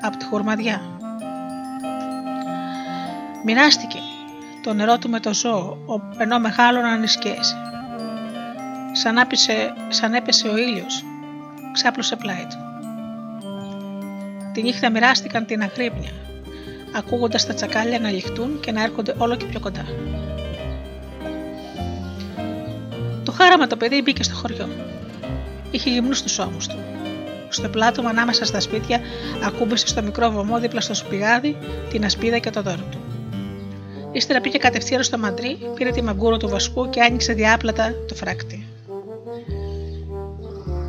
από τη χορμαδιά. Μοιράστηκε το νερό του με το ζώο, ενώ μεγάλωναν οι σκιές. Σαν, σαν έπεσε ο ήλιος, ξάπλωσε πλάι του. Τη νύχτα μοιράστηκαν την αγρύπνια, ακούγοντας τα τσακάλια να λιχτούν και να έρχονται όλο και πιο κοντά. Το χάραμα το παιδί μπήκε στο χωριό. Είχε γυμνού στους ώμους του. Στο πλάτο ανάμεσα στα σπίτια ακούμπησε στο μικρό βωμό δίπλα στο σπιγάδι την ασπίδα και το δώρο του. Ύστερα πήγε κατευθείαν στο μαντρί, πήρε τη μαγκούρο του βασκού και άνοιξε διάπλατα το φράκτη.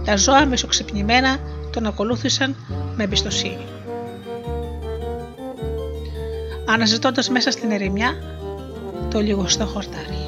Τα ζώα μισοξυπνημένα τον ακολούθησαν με εμπιστοσύνη. Αναζητώντας μέσα στην ερημιά το λιγοστό χορτάρι.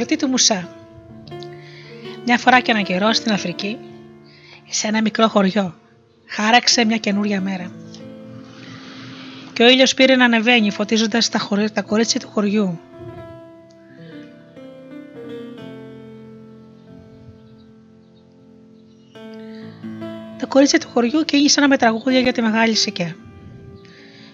Γιορτή του Μουσά Μια φορά και ένα καιρό στην Αφρική, σε ένα μικρό χωριό, χάραξε μια καινούρια μέρα. Και ο ήλιος πήρε να ανεβαίνει φωτίζοντας τα, τα κορίτσια του χωριού. Τα κορίτσια του χωριού κίνησαν με τραγούδια για τη μεγάλη σικιά.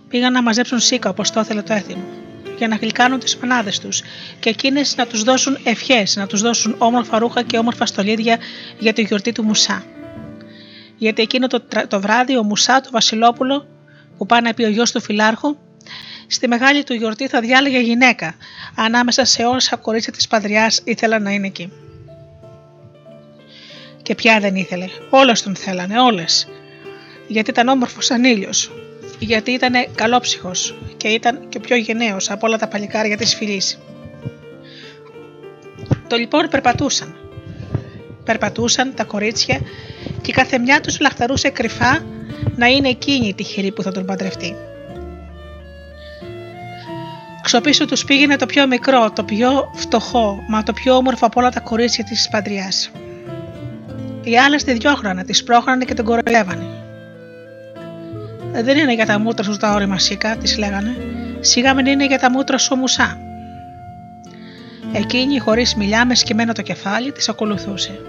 Πήγαν να μαζέψουν σίκα όπως το ήθελε το έθιμο για να γλυκάνουν τις μανάδε τους και εκείνες να τους δώσουν ευχές, να τους δώσουν όμορφα ρούχα και όμορφα στολίδια για τη γιορτή του Μουσά. Γιατί εκείνο το, το βράδυ ο Μουσά, το Βασιλόπουλο, που πάει να πει ο γιος του Φιλάρχου, στη μεγάλη του γιορτή θα διάλεγε γυναίκα, ανάμεσα σε όσα κορίτσια της Παδριά ήθελαν να είναι εκεί. Και πια δεν ήθελε. Όλες τον θέλανε, όλες. Γιατί ήταν όμορφος σαν ήλιος, γιατί ήταν καλόψυχος και ήταν και πιο γενναίος από όλα τα παλικάρια της φυλής. Το λοιπόν περπατούσαν. Περπατούσαν τα κορίτσια και κάθε μια τους λαχταρούσε κρυφά να είναι εκείνη η τυχερή που θα τον παντρευτεί. Ξοπίσω τους πήγαινε το πιο μικρό, το πιο φτωχό, μα το πιο όμορφο από όλα τα κορίτσια της παντριάς. Οι άλλες τη διώχνανε, τη σπρώχνανε και τον κοροϊδεύανε. «Ε, δεν είναι για τα μούτρα σου τα όρημα σίκα, τη λέγανε. Σιγά μην είναι για τα μούτρα σου μουσά. Εκείνη, χωρίς μιλιά, με σκυμμένο το κεφάλι, της ακολουθούσε.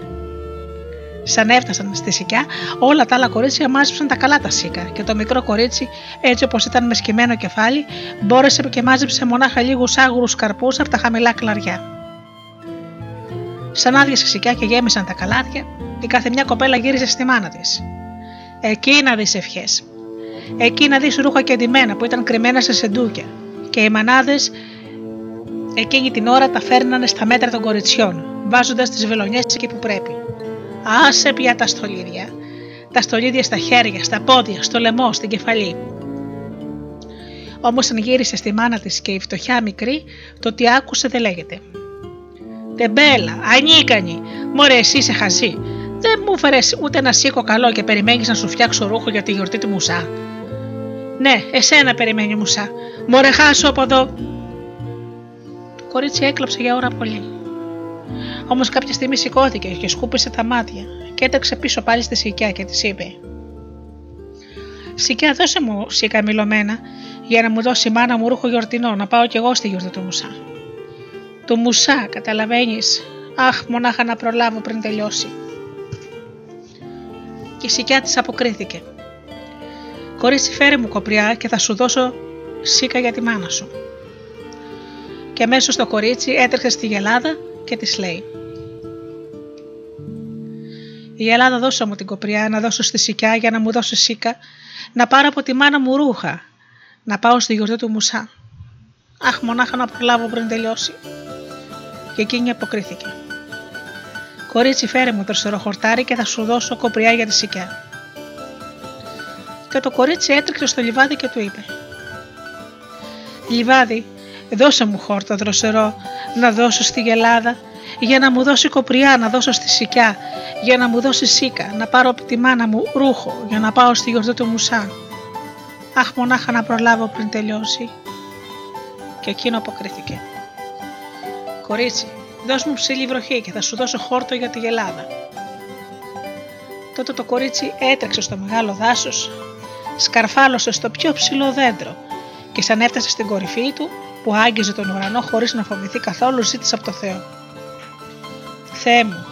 Σαν έφτασαν στη σικιά, όλα τα άλλα κορίτσια μάζεψαν τα καλά τα σίκα και το μικρό κορίτσι, έτσι όπως ήταν με σκυμμένο κεφάλι, μπόρεσε και μάζεψε μονάχα λίγους άγουρου καρπούς από τα χαμηλά κλαριά. Σαν άδειε σικιά και γέμισαν τα καλάθια, η κάθε μια κοπέλα γύριζε στη μάνα της. Εκεί να δεις ευχές. Εκεί να δεις ρούχα και αντιμένα που ήταν κρυμμένα σε σεντούκια και οι μανάδες εκείνη την ώρα τα φέρνανε στα μέτρα των κοριτσιών, βάζοντας τις βελονιές εκεί που πρέπει. Άσε πια τα στολίδια. Τα στολίδια στα χέρια, στα πόδια, στο λαιμό, στην κεφαλή. Όμως αν γύρισε στη μάνα της και η φτωχιά μικρή, το τι άκουσε δεν λέγεται. Τεμπέλα, ανίκανη, μωρέ εσύ είσαι χαζή. Δεν μου φέρες ούτε ένα σίκο καλό και περιμένεις να σου φτιάξω ρούχο για τη γιορτή του Μουσά. Ναι, εσένα περιμένει μουσά. Μωρέ χάσω από εδώ. Το κορίτσι έκλαψε για ώρα πολύ. Όμως κάποια στιγμή σηκώθηκε και σκούπισε τα μάτια και έταξε πίσω πάλι στη σικιά και της είπε: Σικιά, δώσε μου σίκα μιλωμένα για να μου δώσει η μάνα μου ρούχο γιορτινό να πάω κι εγώ στη γιορτή του Μουσά. Του Μουσά, καταλαβαίνεις. Αχ, μονάχα να προλάβω πριν τελειώσει. Και η σικιά της αποκρίθηκε. Κορίτσι φέρε μου κοπριά και θα σου δώσω σίκα για τη μάνα σου. Και αμέσως το κορίτσι έτρεξε στη γελάδα και της λέει «Η Ελλάδα δώσε μου την κοπριά να δώσω στη σικιά για να μου δώσει σίκα, να πάρω από τη μάνα μου ρούχα, να πάω στη γιορτή του Μουσά. Αχ, μονάχα να προλάβω πριν τελειώσει. Και εκείνη αποκρίθηκε. Κορίτσι, φέρε μου το χορτάρι και θα σου δώσω κοπριά για τη σικιά και το κορίτσι έτρεξε στο λιβάδι και του είπε «Λιβάδι, δώσε μου χόρτα δροσερό να δώσω στη γελάδα, για να μου δώσει κοπριά να δώσω στη σικιά, για να μου δώσει σίκα, να πάρω από τη μάνα μου ρούχο, για να πάω στη γιορτή του Μουσά. Αχ, μονάχα να προλάβω πριν τελειώσει. Και εκείνο αποκρίθηκε. Κορίτσι, δώσ' μου ψηλή βροχή και θα σου δώσω χόρτο για τη γελάδα. Τότε το κορίτσι έτρεξε στο μεγάλο δάσος σκαρφάλωσε στο πιο ψηλό δέντρο και σαν έφτασε στην κορυφή του που άγγιζε τον ουρανό χωρίς να φοβηθεί καθόλου ζήτησε από το Θεό. Θεέ μου,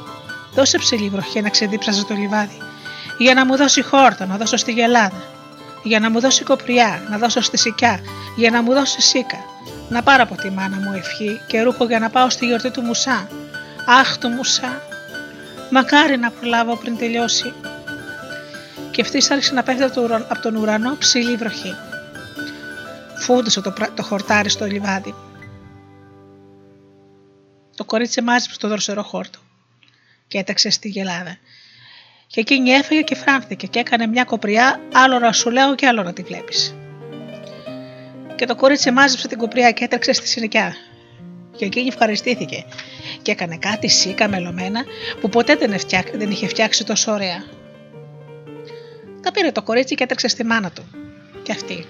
δώσε ψηλή βροχή να ξεδίψαζε το λιβάδι, για να μου δώσει χόρτα να δώσω στη γελάδα, για να μου δώσει κοπριά να δώσω στη σικιά, για να μου δώσει σίκα, να πάρω από τη μάνα μου ευχή και ρούχο για να πάω στη γιορτή του Μουσά. Αχ του Μουσά, μακάρι να προλάβω πριν τελειώσει και αυτή άρχισε να πέφτει από τον ουρανό ψηλή βροχή. Φούντωσε το, το χορτάρι στο λιβάδι. Το κορίτσι μάζεψε το δροσερό χόρτο και έταξε στη γελάδα. Και εκείνη έφεγε και φράνθηκε και έκανε μια κοπριά, άλλο να σου λέω και άλλο να τη βλέπεις. Και το κορίτσι μάζεψε την κοπριά και έτρεξε στη συνοικιά. Και εκείνη ευχαριστήθηκε και έκανε κάτι σίκα μελωμένα που ποτέ δεν, δεν είχε φτιάξει τόσο ωραία. Τα πήρε το κορίτσι και έτρεξε στη μάνα του. Και αυτή.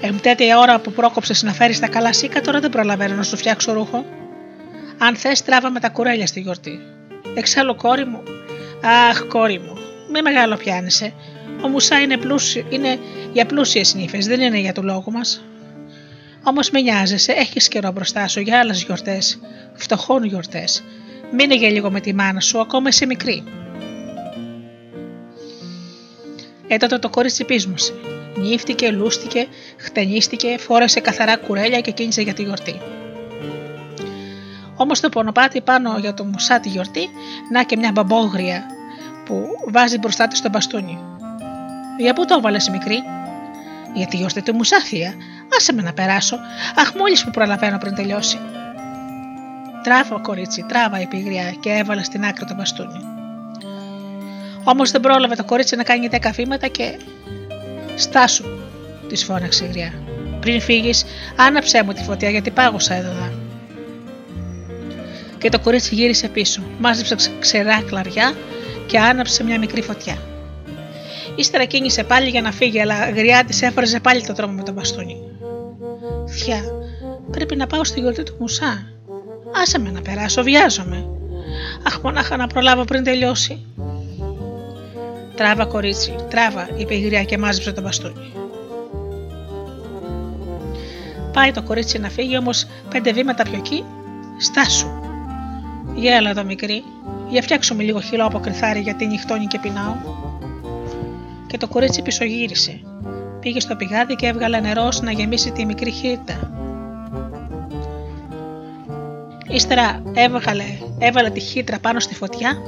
Εμ τέτοια ώρα που πρόκοψες να φέρεις τα καλά σίκα, τώρα δεν προλαβαίνω να σου φτιάξω ρούχο. Αν θες, τράβα με τα κουρέλια στη γιορτή. Εξάλλου, κόρη μου. Αχ, κόρη μου, μη μεγάλο πιάνεσαι. Ο Μουσά είναι, πλούσιο, είναι για πλούσιες νύφες, δεν είναι για το λόγο μας. Όμως μην νοιάζεσαι, έχεις καιρό μπροστά σου για άλλες γιορτές. Φτωχών γιορτές. Μείνε για λίγο με τη μάνα σου, ακόμα είσαι μικρή. Ε, τότε το κόριτσι πείσμωσε. Νύφτηκε, λούστηκε, χτενίστηκε, φόρεσε καθαρά κουρέλια και κίνησε για τη γιορτή. Όμως το πονοπάτι πάνω για το μουσά τη γιορτή, να και μια μπαμπόγρια που βάζει μπροστά της στο μπαστούνι. Για πού το έβαλες μικρή, Για τη γιορτή του μουσάθια. Άσε με να περάσω. Αχ, μόλις που προλαβαίνω πριν τελειώσει. Τράβα, κορίτσι, τράβα, η πηγριά και έβαλε στην άκρη το μπαστούνι. Όμως δεν πρόλαβε το κορίτσι να κάνει δέκα βήματα και. Στάσου, τη φώναξε η γριά. Πριν φύγεις, άναψέ μου τη φωτιά γιατί πάγωσα εδώ. Και το κορίτσι γύρισε πίσω, μάζεψε ξερά κλαριά και άναψε μια μικρή φωτιά. Ύστερα κίνησε πάλι για να φύγει, αλλά γριά της έφερε πάλι το δρόμο με το μπαστούνι. Φιά, πρέπει να πάω στη γιορτή του Μουσά. Άσε με να περάσω, βιάζομαι. Αχ, μονάχα να προλάβω πριν τελειώσει. Τράβα, κορίτσι, τράβα, είπε η γριά και μάζεψε το μπαστούνι. Πάει το κορίτσι να φύγει, όμως πέντε βήματα πιο εκεί, στάσου. Γεια, έλα εδώ μικρή, για φτιάξουμε λίγο χυλό από κρυθάρι γιατί νυχτώνει και πεινάω. Και το κορίτσι πισωγύρισε. Πήγε στο πηγάδι και έβγαλε νερό να γεμίσει τη μικρή χίτα. Ύστερα έβγαλε, έβαλε τη χύτρα πάνω στη φωτιά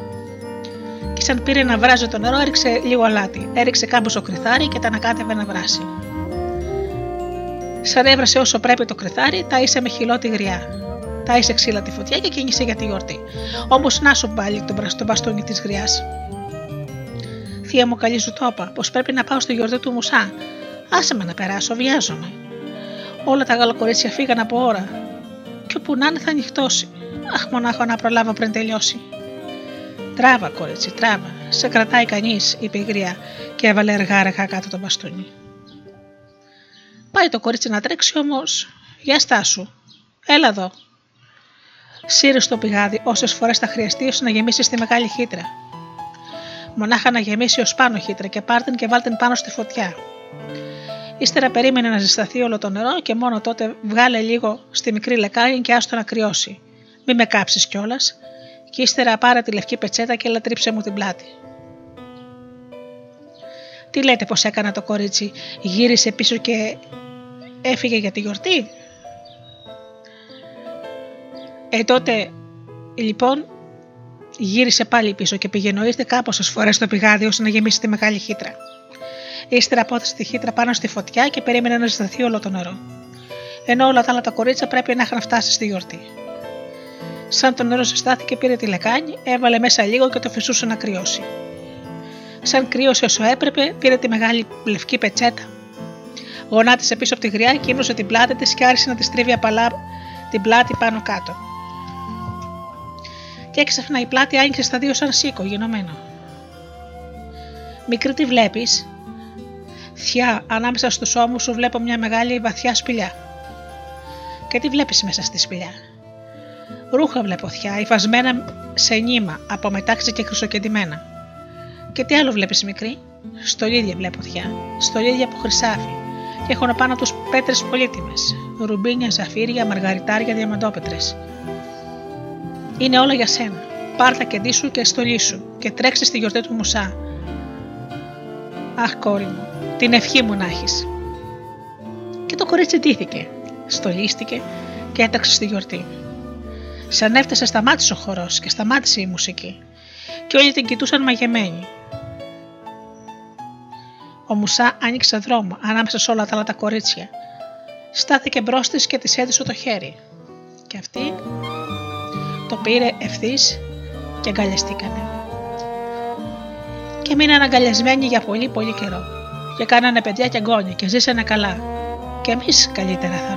και σαν πήρε να βράζει το νερό έριξε λίγο αλάτι. Έριξε κάμποσο κρυθάρι και τα ανακάτευε να βράσει. Σαν έβρασε όσο πρέπει το κρυθάρι, τα είσαι με χυλό τη γριά. Τα είσαι ξύλα τη φωτιά και κίνησε για τη γιορτή. Όμως να σου πάλι τον μπαστούνι της γριάς. Θεία μου καλή σου τόπα, πως πρέπει να πάω στη γιορτή του Μουσά. Άσε με να περάσω, βιάζομαι. Όλα τα γαλοκορίτσια φύγαν από ώρα. Και όπου να είναι θα ανοιχτώσει. Αχ, μονάχο να προλάβω πριν τελειώσει. Τράβα, κόριτσι, τράβα. Σε κρατάει κανείς, είπε η γριά και έβαλε αργά κάτω το μπαστούνι. Πάει το κορίτσι να τρέξει όμως. Για στάσου. Έλα εδώ. Σύρε στο πηγάδι όσες φορές θα χρειαστεί ώστε να γεμίσεις τη μεγάλη χύτρα. Μονάχα να γεμίσει ως πάνω χύτρα και πάρτεν και βάλτεν πάνω στη φωτιά. Ύστερα περίμενε να ζεσταθεί όλο το νερό και μόνο τότε βγάλε λίγο στη μικρή λεκάνη και άστο να κρυώσει. Μη με κάψεις κιόλας, και ύστερα πάρε τη λευκή πετσέτα και λατρύψε μου την πλάτη. Τι λέτε πως έκανα το κορίτσι, γύρισε πίσω και έφυγε για τη γιορτή; Ε τότε λοιπόν γύρισε πάλι πίσω και πήγε νοήστε κάπως φορές στο πηγάδι ώστε να γεμίσει τη μεγάλη χύτρα. Ύστερα απόθεσε τη χύτρα πάνω στη φωτιά και περίμενε να ζεσταθεί όλο το νερό. Ενώ όλα τα άλλα τα κορίτσια πρέπει να είχαν φτάσει στη γιορτή. Σαν το νερό ζεστάθηκε, πήρε τη λεκάνη, έβαλε μέσα λίγο και το φυσούσε να κρυώσει. Σαν κρύωσε όσο έπρεπε, πήρε τη μεγάλη λευκή πετσέτα. Γονάτισε πίσω από τη γριά και ύμνωσε την πλάτη της και άρχισε να τη τρίβει απαλά την πλάτη πάνω κάτω. Και έξαφνα η πλάτη άνοιξε στα δύο σαν σίκο, γενομένο. Μικρή τι βλέπεις, Θιά, ανάμεσα στους ώμους σου βλέπω μια μεγάλη βαθιά σπηλιά. Και τι βλέπεις μέσα στη σπηλιά; Ρούχα βλέπω θιά, υφασμένα σε νήμα, από μετάξι και χρυσοκεντημένα. Και τι άλλο βλέπεις μικρή; Στολίδια βλέπω θιά, στολίδια από χρυσάφι. Και έχουν πάνω τους πέτρες πολύτιμες. Ρουμπίνια, ζαφύρια, μαργαριτάρια, διαμαντόπετρες. Είναι όλα για σένα. Πάρτα και σου και στολί σου και τρέξει στη γιορτή του Μουσά. Αχ, κόρη μου, την ευχή μου να έχεις. Και το κορίτσι ντύθηκε, στολίστηκε και έταξε στη γιορτή. Σαν έφτασε σταμάτησε ο χορός και σταμάτησε η μουσική και όλοι την κοιτούσαν μαγεμένοι. Ο Μουσά άνοιξε δρόμο ανάμεσα σε όλα τα άλλα τα κορίτσια. Στάθηκε μπρος της και της έδωσε το χέρι. Και αυτή το πήρε ευθύς και αγκαλιαστήκανε. Και μείναν αγκαλιασμένοι για πολύ πολύ καιρό. Και κάνανε παιδιά και γκόνια και ζήσανε καλά. Και εμείς καλύτερα θα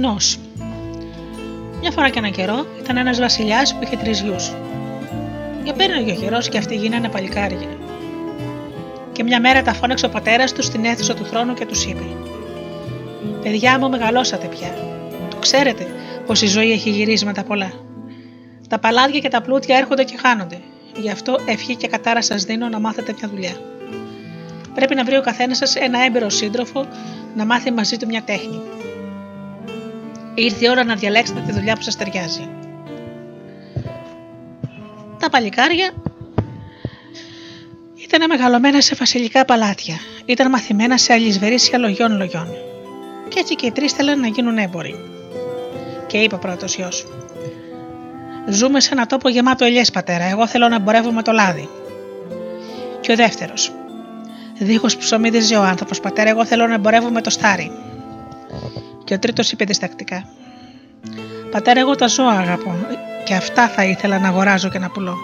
γυμνός. Μια φορά και ένα καιρό ήταν ένας βασιλιάς που είχε τρεις γιους. Για πέρναγε ο καιρός και αυτοί γίνανε παλικάρια. Και μια μέρα τα φώναξε ο πατέρας τους στην αίθουσα του θρόνου και τους είπε: Παιδιά μου, μεγαλώσατε πια. Το ξέρετε πως η ζωή έχει γυρίσματα πολλά. Τα παλάδια και τα πλούτια έρχονται και χάνονται. Γι' αυτό ευχή και κατάρα σας δίνω να μάθετε μια δουλειά. Πρέπει να βρει ο καθένας σας ένα έμπειρο σύντροφο να μάθει μαζί του μια τέχνη. Ήρθε η ώρα να διαλέξετε τη δουλειά που σας ταιριάζει. Τα παλικάρια ήταν μεγαλωμένα σε βασιλικά παλάτια. Ήταν μαθημένα σε αλυσβερίσια λογιών λογιών. Και έτσι και οι τρεις θέλαν να γίνουν έμποροι. Και είπε ο πρώτος γιος: Ζούμε σε ένα τόπο γεμάτο ελιές, πατέρα. Εγώ θέλω να εμπορεύω με το λάδι. Και ο δεύτερος: Δίχως ψωμί ο άνθρωπος, πατέρα. Εγώ θέλω να εμπορεύω με το στάρι. Και ο τρίτος είπε διστακτικά: Πατέρα, εγώ τα ζώα αγαπώ και αυτά θα ήθελα να αγοράζω και να πουλώ.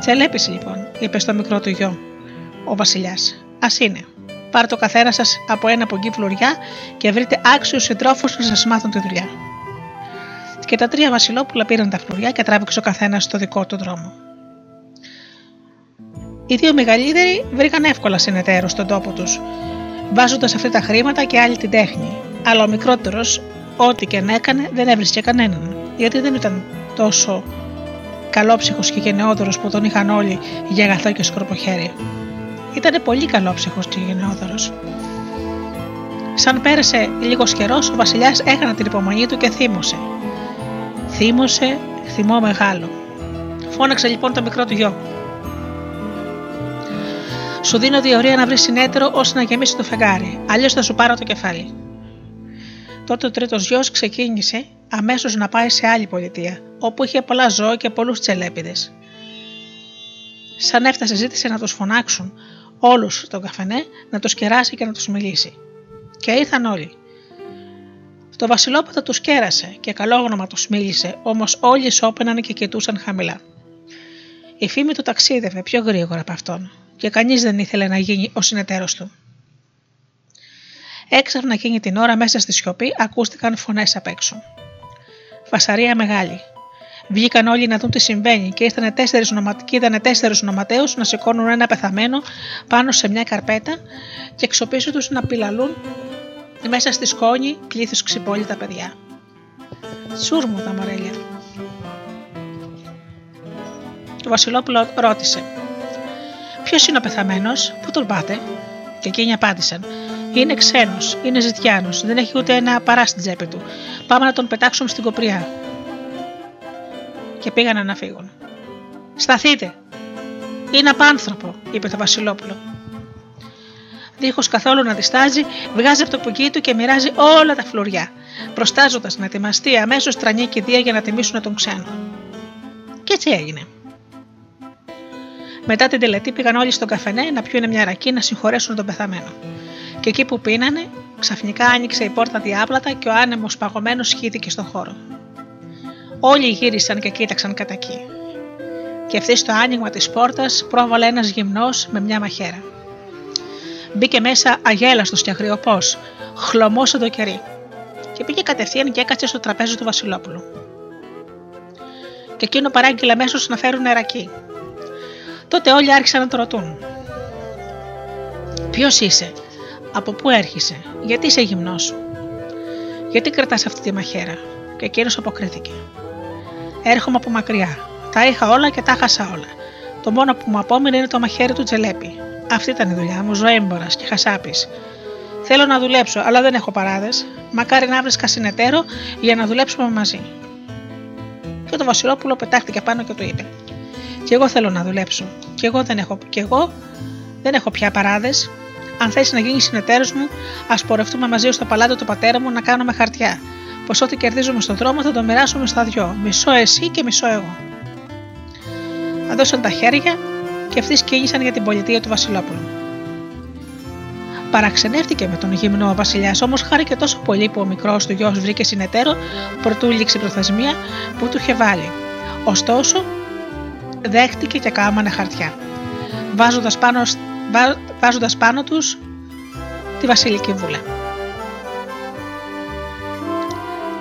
Τσελέπη λοιπόν, είπε στο μικρό του γιο, ο Βασιλιάς. Α είναι. Πάρτε το καθένα σας από ένα πογκί φλουριά και βρείτε άξιους συντρόφους να σας μάθουν τη δουλειά. Και τα τρία Βασιλόπουλα πήραν τα φλουριά και τράβηξε ο καθένας στο δικό του δρόμο. Οι δύο μεγαλύτεροι βρήκαν εύκολα συνεταίρους στον τόπο τους, βάζοντας αυτά τα χρήματα και άλλη την τέχνη. Αλλά ο μικρότερος, ό,τι και να έκανε, δεν έβρισκε κανέναν, γιατί δεν ήταν τόσο καλόψυχος και γενναιόδωρος που τον είχαν όλοι για αγαθό και σκορποχέρι. Ήταν πολύ καλόψυχος και γενναιόδωρος. Σαν πέρασε λίγος καιρός, ο Βασιλιάς έκανε την υπομονή του και θύμωσε. Θύμωσε, θυμό μεγάλο. Φώναξε λοιπόν το μικρό του γιο. Σου δίνω διορία να βρεις συνέτερο ώστε να γεμίσει το φεγγάρι, αλλιώς θα σου πάρω το κεφάλι. Τότε ο τρίτος γιος ξεκίνησε αμέσως να πάει σε άλλη πολιτεία, όπου είχε πολλά ζώα και πολλούς τσελέπιδε. Σαν έφτασε, ζήτησε να τους φωνάξουν όλους στον καφενέ, να τους κεράσει και να τους μιλήσει. Και ήρθαν όλοι. Το Βασιλόπουλο τους κέρασε και καλόγνωμα τους μίλησε, όμως όλοι σώπαιναν και κοιτούσαν χαμηλά. Η φήμη του ταξίδευε πιο γρήγορα από αυτόν και κανείς δεν ήθελε να γίνει ο συνεταίρος του. Έξαφνα εκείνη την ώρα μέσα στη σιωπή ακούστηκαν φωνές απ' έξω. Φασαρία μεγάλη. Βγήκαν όλοι να δουν τι συμβαίνει και ήρθαν τέσσερις νοματικοί, είδαν τέσσερις νοματέου να σηκώνουν ένα πεθαμένο πάνω σε μια καρπέτα και εξωπίσω τους να πυλαλούν μέσα στη σκόνη πλήθο ξυπόλυτα παιδιά. Σούρμου τα μωρέλια. Το Βασιλόπουλο ρώτησε: Ποιος είναι ο πεθαμένος, πού τον πάτε, και εκείνοι απάντησαν: είναι ξένος, είναι ζητιάνος, δεν έχει ούτε ένα παρά στην τσέπη του. Πάμε να τον πετάξουμε στην κοπριά. Και πήγανε να φύγουν. Σταθείτε! Είναι απάνθρωπο, είπε το Βασιλόπουλο. Δίχως καθόλου να διστάζει, βγάζει από το πουκί του και μοιράζει όλα τα φλουριά, προστάζοντας να ετοιμαστεί αμέσως τρανή κηδεία για να τιμήσουν τον ξένο. Και έτσι έγινε. Μετά την τελετή πήγαν όλοι στον καφενέ να πιούνε μια ρακή να συγχωρέσουν τον πεθαμένο και εκεί που πίνανε, ξαφνικά άνοιξε η πόρτα διάπλατα και ο άνεμος παγωμένος σχήθηκε στον χώρο. Όλοι γύρισαν και κοίταξαν κατά εκεί. Και ευθύς στο άνοιγμα της πόρτας πρόβαλε ένας γυμνός με μια μαχαίρα. Μπήκε μέσα αγέλαστος και αγριοπός, χλωμός το κερί, και πήγε κατευθείαν και έκατσε στο τραπέζι του Βασιλόπουλου. Και εκείνο παράγγειλε αμέσως να φέρουν νερακί. Τότε όλοι άρχισαν να το ρωτούν. Ποιος είσαι, από πού έρχεσαι, γιατί είσαι γυμνός, γιατί κρατάς αυτή τη μαχαίρα; Και εκείνο αποκρίθηκε. Έρχομαι από μακριά. Τα είχα όλα και τα χάσα όλα. Το μόνο που μου απόμεινε είναι το μαχαίρι του τζελέπι. Αυτή ήταν η δουλειά μου, ζωέμπορα και χασάπης. Θέλω να δουλέψω, αλλά δεν έχω παράδες. Μακάρι να βρει κασινετέρο για να δουλέψουμε μαζί. Και το Βασιλόπουλο πετάχτηκε πάνω και του είπε: Κι εγώ θέλω να δουλέψω. Κι εγώ δεν έχω, κι εγώ δεν έχω πια παράδες. Αν θες να γίνεις συνεταίρος μου, ας πορευτούμε μαζί στο παλάτι του πατέρα μου να κάνουμε χαρτιά. Πως ό,τι κερδίζουμε στον δρόμο θα το μοιράσουμε στα δυο. Μισό εσύ και μισό εγώ. Αδώσαν τα χέρια και αυτοί κίνησαν για την πολιτεία του Βασιλόπουλου. Παραξενεύτηκε με τον γυμνό Βασιλιάς, όμως χάρηκε τόσο πολύ που ο μικρός του γιος βρήκε συνεταίρο προτού λήξει προθεσμία που του είχε βάλει. Ωστόσο, δέχτηκε και κάμανε χαρτιά. Βάζοντας πάνω βάζοντας πάνω τους τη Βασιλική Βούλα.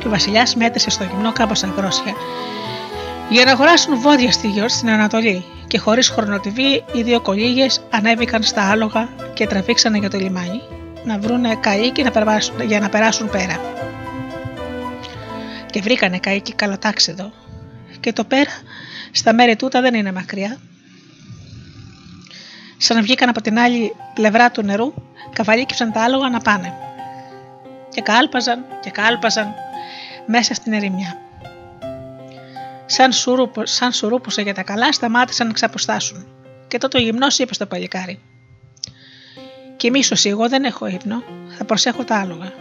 και ο Βασιλιάς μέτρησε στο γυμνό κάμποσα γρόσια για να αγοράσουν βόδια στη γη στην Ανατολή και χωρίς χρονοτιβή οι δύο κολύγες ανέβηκαν στα άλογα και τραβήξανε για το λιμάνι να βρούνε καίκι να περάσουν, για να περάσουν πέρα. Και βρήκανε καίκι καλοτάξιδο και το πέρα στα μέρη τούτα δεν είναι μακριά. Σαν να βγήκαν από την άλλη πλευρά του νερού, καβαλίκεψαν τα άλογα να πάνε. Και κάλπαζαν και κάλπαζαν μέσα στην ερημιά. Σαν, σουρούπο, σαν σουρούπουσε για τα καλά, σταμάτησαν να ξαποστάσουν. Και τότε ο γυμνός είπε στο παλικάρι: Κοιμήσου, εγώ δεν έχω ύπνο, θα προσέχω τα άλογα.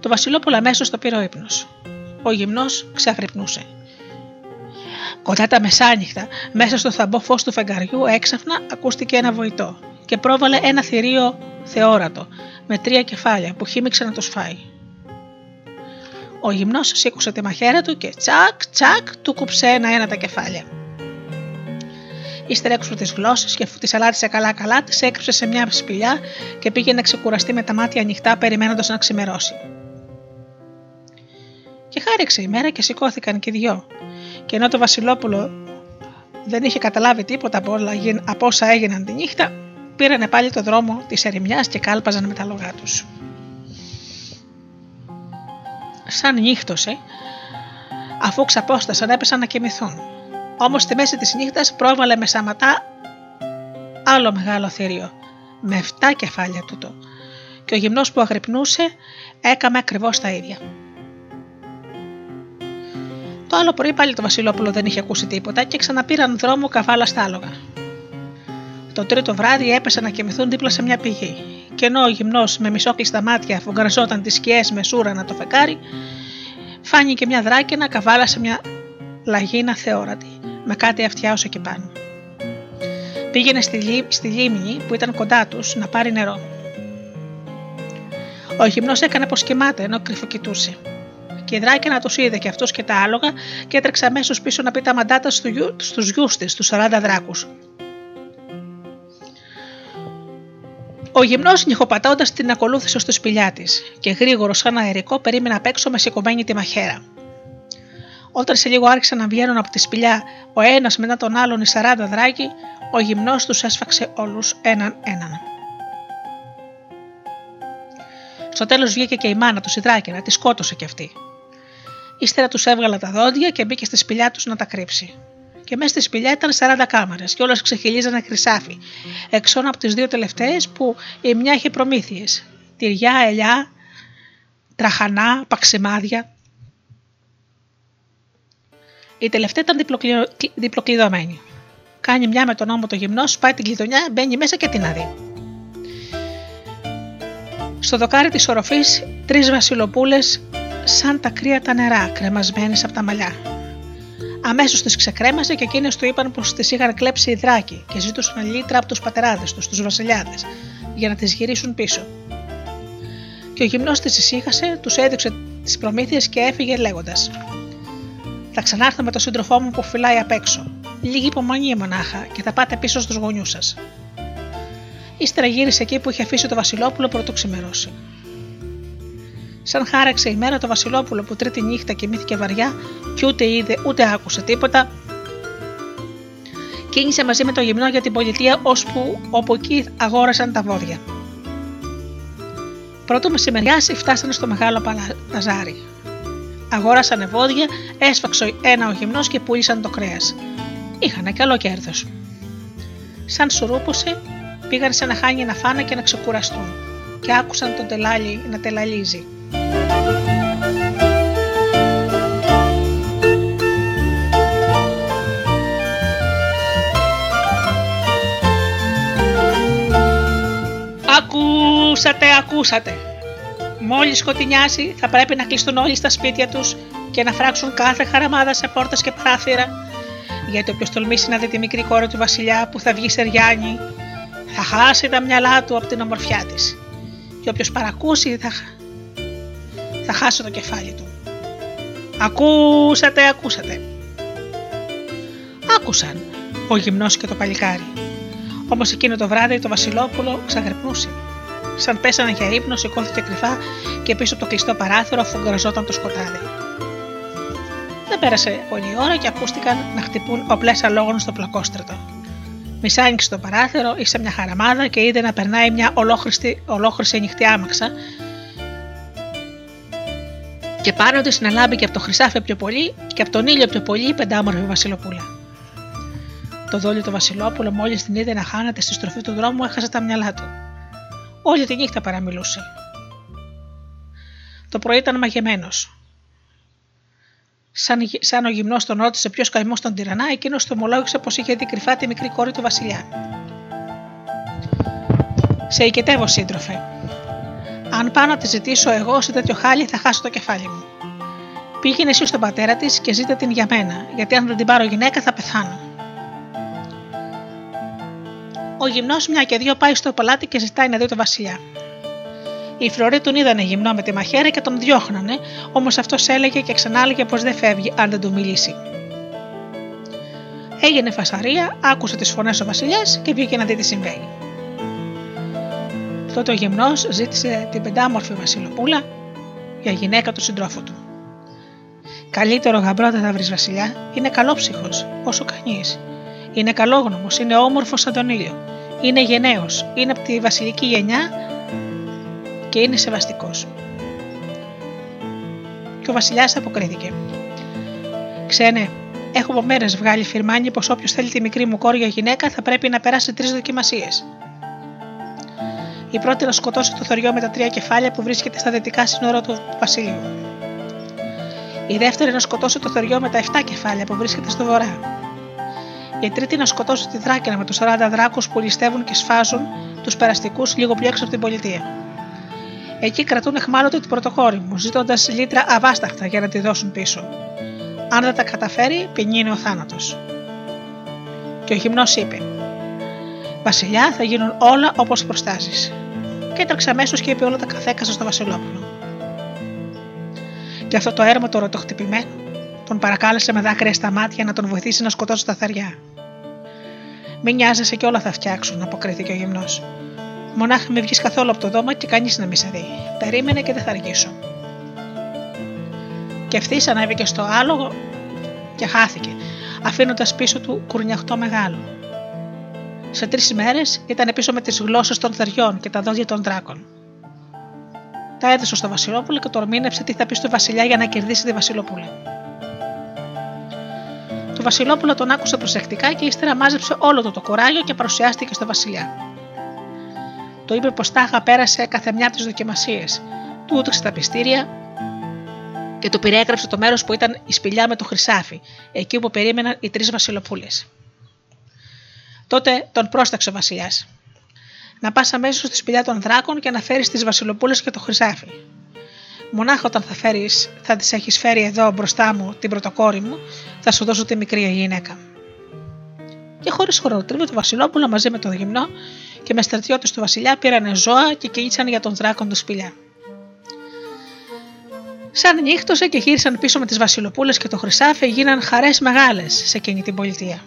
Το Βασιλόπουλο αμέσως το πήρε ο ύπνος. Ο γυμνός ξαγρυπνούσε. Κοντά τα μεσάνυχτα, μέσα στο θαμπό φως του φεγγαριού, έξαφνα ακούστηκε ένα βοητό και πρόβαλε ένα θηρίο θεόρατο με τρία κεφάλια που χύμιξε να το σφάει. Ο γυμνός σήκωσε τη μαχαίρα του και τσακ τσακ του κούψε ένα-ένα τα κεφάλια. Ύστερα έξω τις γλώσσες και αφού τις αλάτισε καλά-καλά, τις έκρυψε σε μια σπηλιά και πήγε να ξεκουραστεί με τα μάτια ανοιχτά, περιμένοντας να ξημερώσει. Και χάριξε η μέρα και σηκώθηκαν και δυο. Και ενώ το Βασιλόπουλο δεν είχε καταλάβει τίποτα από, όλα, από όσα έγιναν τη νύχτα, πήρανε πάλι το δρόμο της ερημιάς και κάλπαζαν με τα λογά τους. Σαν νύχτωσε, αφού ξαπόστασαν έπεσαν να κοιμηθούν. Όμως στη μέση της νύχτας πρόβαλε με σαματά άλλο μεγάλο θηρίο, με 7 κεφάλια τούτο. Και ο γυμνός που αγρυπνούσε έκαμε ακριβώς τα ίδια. Το άλλο πρωί πάλι το Βασιλόπουλο δεν είχε ακούσει τίποτα και ξαναπήραν δρόμο καβάλα στα άλογα. Το τρίτο βράδυ έπεσαν να κοιμηθούν δίπλα σε μια πηγή. Και ενώ ο γυμνός με μισόκλειστα μάτια φουγκραζόταν τις σκιές με σούρανα το φεκάρι, φάνηκε μια δράκαινα καβάλα σε μια λαγίνα θεόρατη, με κάτι αυτιά όσο και πάνω. Πήγαινε στη, λί, στη λίμνη που ήταν κοντά τους να πάρει νερό. Ο γυμνός έκανε πως κοιμάται ενώ κρυφοκοιτούσε και η Δράκαινα τους είδε και αυτός και τα άλογα και έτρεξε αμέσως πίσω να πει τα μαντάτα στους γιους της, του 40 δράκους. Ο γυμνός νυχοπατώντας την ακολούθησε στο σπηλιά της και γρήγορος σαν αερικό περίμενε απ' έξω με σηκωμένη τη μαχαίρα. Όταν σε λίγο άρχισαν να βγαίνουν από τη σπηλιά ο ένας μετά τον άλλον οι 40 δράκοι, ο γυμνός τους έσφαξε όλους έναν έναν. Στο τέλος βγήκε και η μάνα του, η Δράκαινα, τη σκότωσε κι αυτή. Ύστερα τους έβγαλε τα δόντια και μπήκε στη σπηλιά τους να τα κρύψει. Και μέσα στη σπηλιά ήταν 40 κάμαρε και όλες ξεχυλίζανε χρυσάφι. Εξών από τις δύο τελευταίες που η μια είχε προμήθειες. Τυριά, ελιά, τραχανά, παξιμάδια. Η τελευταία ήταν διπλοκλειδωμένη. Κάνει μια με τον νόμο το γυμνό, σπάει την κλειδονιά, μπαίνει μέσα και την αδεί. Στο δοκάρι της οροφής, τρεις βασιλοπούλες σαν τα κρύα τα νερά, κρεμασμένες από τα μαλλιά. Αμέσως τις ξεκρέμασε και εκείνες του είπαν πως τις είχαν κλέψει οι δράκοι και ζήτουσαν λίτρα από τους πατεράδες τους, τους βασιλιάδες, για να τις γυρίσουν πίσω. Και ο γυμνός τις ησύχασε, τους έδειξε τις προμήθειες και έφυγε λέγοντας: Θα ξανάρθω με τον σύντροφό μου που φυλάει απ' έξω. Λίγη υπομονή μονάχα και θα πάτε πίσω στους γονιούς σας. Ύστερα γύρισε εκεί που είχε αφήσει το Βασιλόπουλο πρωτού ξημερώσει. Σαν χάραξε η μέρα το Βασιλόπουλο που τρίτη νύχτα κοιμήθηκε βαριά και ούτε είδε ούτε άκουσε τίποτα. Κίνησε μαζί με το γυμνό για την πολιτεία ώσπου όπου εκεί αγόρασαν τα βόδια. Πρώτο μεσημεριάσει φτάσανε στο μεγάλο παζάρι. Αγόρασαν βόδια, έσφαξε ένα ο γυμνός και πούλησαν το κρέας. Είχανε καλό κέρδος. Σαν σουρούπωσε, πήγαν σε ένα χάνι να φάνε και να ξεκουραστούν και άκουσαν τον τελάλι να τελαλίζει. Ακούσατε, ακούσατε. Μόλις σκοτεινιάσει θα πρέπει να κλειστούν όλοι στα σπίτια τους και να φράξουν κάθε χαραμάδα σε πόρτες και παράθυρα γιατί όποιος τολμήσει να δει τη μικρή κόρη του βασιλιά που θα βγει σε Ριάννη θα χάσει τα μυαλά του από την ομορφιά της και όποιος παρακούσει θα, θα χάσει το κεφάλι του. Ακούσατε, ακούσατε. Άκουσαν ο γυμνός και το παλικάρι. Όμως εκείνο το βράδυ το βασιλόπουλο ξαγρυπνούσε. Σαν πέσανε για ύπνο, σηκώθηκε κρυφά και πίσω από το κλειστό παράθυρο αφού γκραζόταν το σκοτάδι. Δεν πέρασε πολλή ώρα και ακούστηκαν να χτυπούν οπλές αλόγων στο πλακόστρατο. Μισά άνοιξε το παράθυρο, είσαι μια χαραμάδα και είδε να περνάει μια ολόχρηση ανοιχτή άμαξα και πάνω της να λάμπει και από το χρυσάφι πιο πολύ και από τον ήλιο πιο πολύ η πεντάμορφη Βασιλοπούλα. Το δόλιο το Βασιλόπουλο, μόλις την είδε να χάνεται στη στροφή του δρόμου, έχασε τα μυαλά του. Όλη τη νύχτα παραμιλούσε. Το πρωί ήταν μαγεμένος. Σαν, σαν ο γυμνός τον ρώτησε ποιος καημός τον τυρανά, εκείνος το ομολόγησε πως είχε δει κρυφά τη μικρή κόρη του Βασιλιά. Σε οικετεύω, σύντροφε. Αν πάω να τη ζητήσω εγώ σε τέτοιο χάλι, θα χάσω το κεφάλι μου. Πήγαινε εσύ στον πατέρα της και ζήτα την για μένα, γιατί αν δεν την πάρω γυναίκα θα πεθάνω. Ο γυμνός μια και δύο πάει στο παλάτι και ζητάει να δει το Βασιλιά. Οι φρουροί τον είδανε γυμνό με τη μαχαίρα και τον διώχνανε, όμως αυτός έλεγε και ξανά έλεγε πως δεν φεύγει αν δεν του μιλήσει. Έγινε φασαρία, άκουσε τις φωνές ο Βασιλιάς και βγήκε να δει τι συμβαίνει. Τότε ο γυμνός ζήτησε την πεντάμορφη Βασιλοπούλα για γυναίκα του συντρόφου του. Καλύτερο γαμπρό δεν θα βρεις Βασιλιά, είναι καλόψυχο, όσο κανείς. Είναι καλόγνωμος, είναι όμορφος σαν τον ήλιο. Είναι γενναίος, είναι από τη βασιλική γενιά και είναι σεβαστικός. Και ο Βασιλιάς αποκρίθηκε. Ξένε, έχω από μέρες βγάλει φυρμάνι πως όποιος θέλει τη μικρή μου κόρη για γυναίκα θα πρέπει να περάσει τρεις δοκιμασίες. Η πρώτη να σκοτώσει το θωριό με τα τρία κεφάλια που βρίσκεται στα δυτικά σύνορα του βασιλείου. Η δεύτερη να σκοτώσει το θωριό με τα 7 κεφάλια που βρίσκεται στο βορρά. Η τρίτη να σκοτώσει τη δράκαινα με του 40 δράκους που ληστεύουν και σφάζουν τους περαστικούς λίγο πιο έξω από την πολιτεία. Εκεί κρατούν εχμάλωτη την πρωτοκόρη μου, ζητώντας λίτρα αβάσταχτα για να τη δώσουν πίσω. Αν δεν τα καταφέρει, ποινή ο θάνατος. Και ο γυμνός είπε: Βασιλιά, θα γίνουν όλα όπως προστάζει. Και έτρεξε αμέσως και είπε όλα τα καθέκασα στο Βασιλόπουλο. Και αυτό το έρμα το ρωτοχτυπημένο τον παρακάλεσε με δάκρυα στα μάτια να τον βοηθήσει να σκοτώσει τα θαριά. Μην νοιάζεσαι και όλα θα φτιάξουν, αποκρίθηκε ο γυμνός. Μονάχα με βγεις καθόλου από το δώμα και κανείς να μη σε δει. Περίμενε και δεν θα αργήσω. Και ευθύς ανέβηκε στο άλογο και χάθηκε, αφήνοντας πίσω του κουρνιαχτό μεγάλο. Σε τρεις μέρες ήταν πίσω με τις γλώσσες των θεριών και τα δόντια των δράκων. Τα έδωσε στο Βασιλόπουλο και το ορμήνεψε τι θα πει στο Βασιλιά για να κερδίσει τη Βασιλοπούλη. Το Βασιλόπουλο τον άκουσε προσεκτικά και ύστερα μάζεψε όλο το, το κουράγιο και παρουσιάστηκε στο Βασιλιά. Το είπε πως τάχα πέρασε κάθε μια από τις δοκιμασίες, του ούτωξε τα πιστήρια και του περιέγραψε το μέρος που ήταν η σπηλιά με το χρυσάφι, εκεί όπου περίμεναν οι τρεις Βασιλοπούλες. Τότε τον πρόσταξε ο Βασιλιάς. Να πας αμέσως στη σπηλιά των δράκων και να φέρεις τις Βασιλοπούλες και το χρυσάφι. Μονάχα όταν θα, φέρεις, θα τις έχεις φέρει εδώ μπροστά μου την πρωτοκόρη μου, θα σου δώσω τη μικρή γυναίκα. Και χωρίς χρονοτριβή, το Βασιλόπουλο μαζί με τον γυμνό και με στρατιώτες του Βασιλιά πήρανε ζώα και κοίτησαν για τον δράκον του σπηλιά. Σαν νύχτωσε και γύρισαν πίσω με τις Βασιλοπούλες και το Χρυσάφι, γίναν χαρές μεγάλες σε εκείνη την πολιτεία.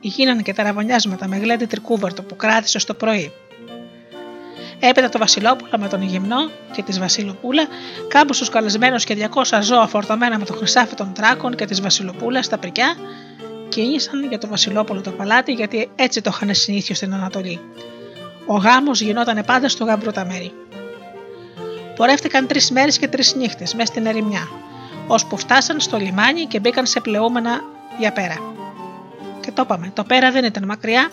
Γίνανε και τα ραβωνιάσματα με γλέντι τρικούβαρτο που κράτησε στο πρωί. Έπειτα το Βασιλόπουλο με τον Ιγυμνό και της Βασιλοπούλα, κάμπου καλεσμένους και 200 ζώα φορτωμένα με το χρυσάφι των τράκων και της Βασιλοπούλας στα πρικιά, κίνησαν για το Βασιλόπουλο το παλάτι γιατί έτσι το είχαν συνήθιο στην Ανατολή. Ο γάμος γινόταν πάντα στο γάμπρο τα μέρη. Πορεύτηκαν τρεις μέρες και τρεις νύχτες μέσα στην ερημιά, ώσπου φτάσαν στο λιμάνι και μπήκαν σε πλεούμενα για πέρα. Και το είπαμε, το πέρα δεν ήταν μακριά,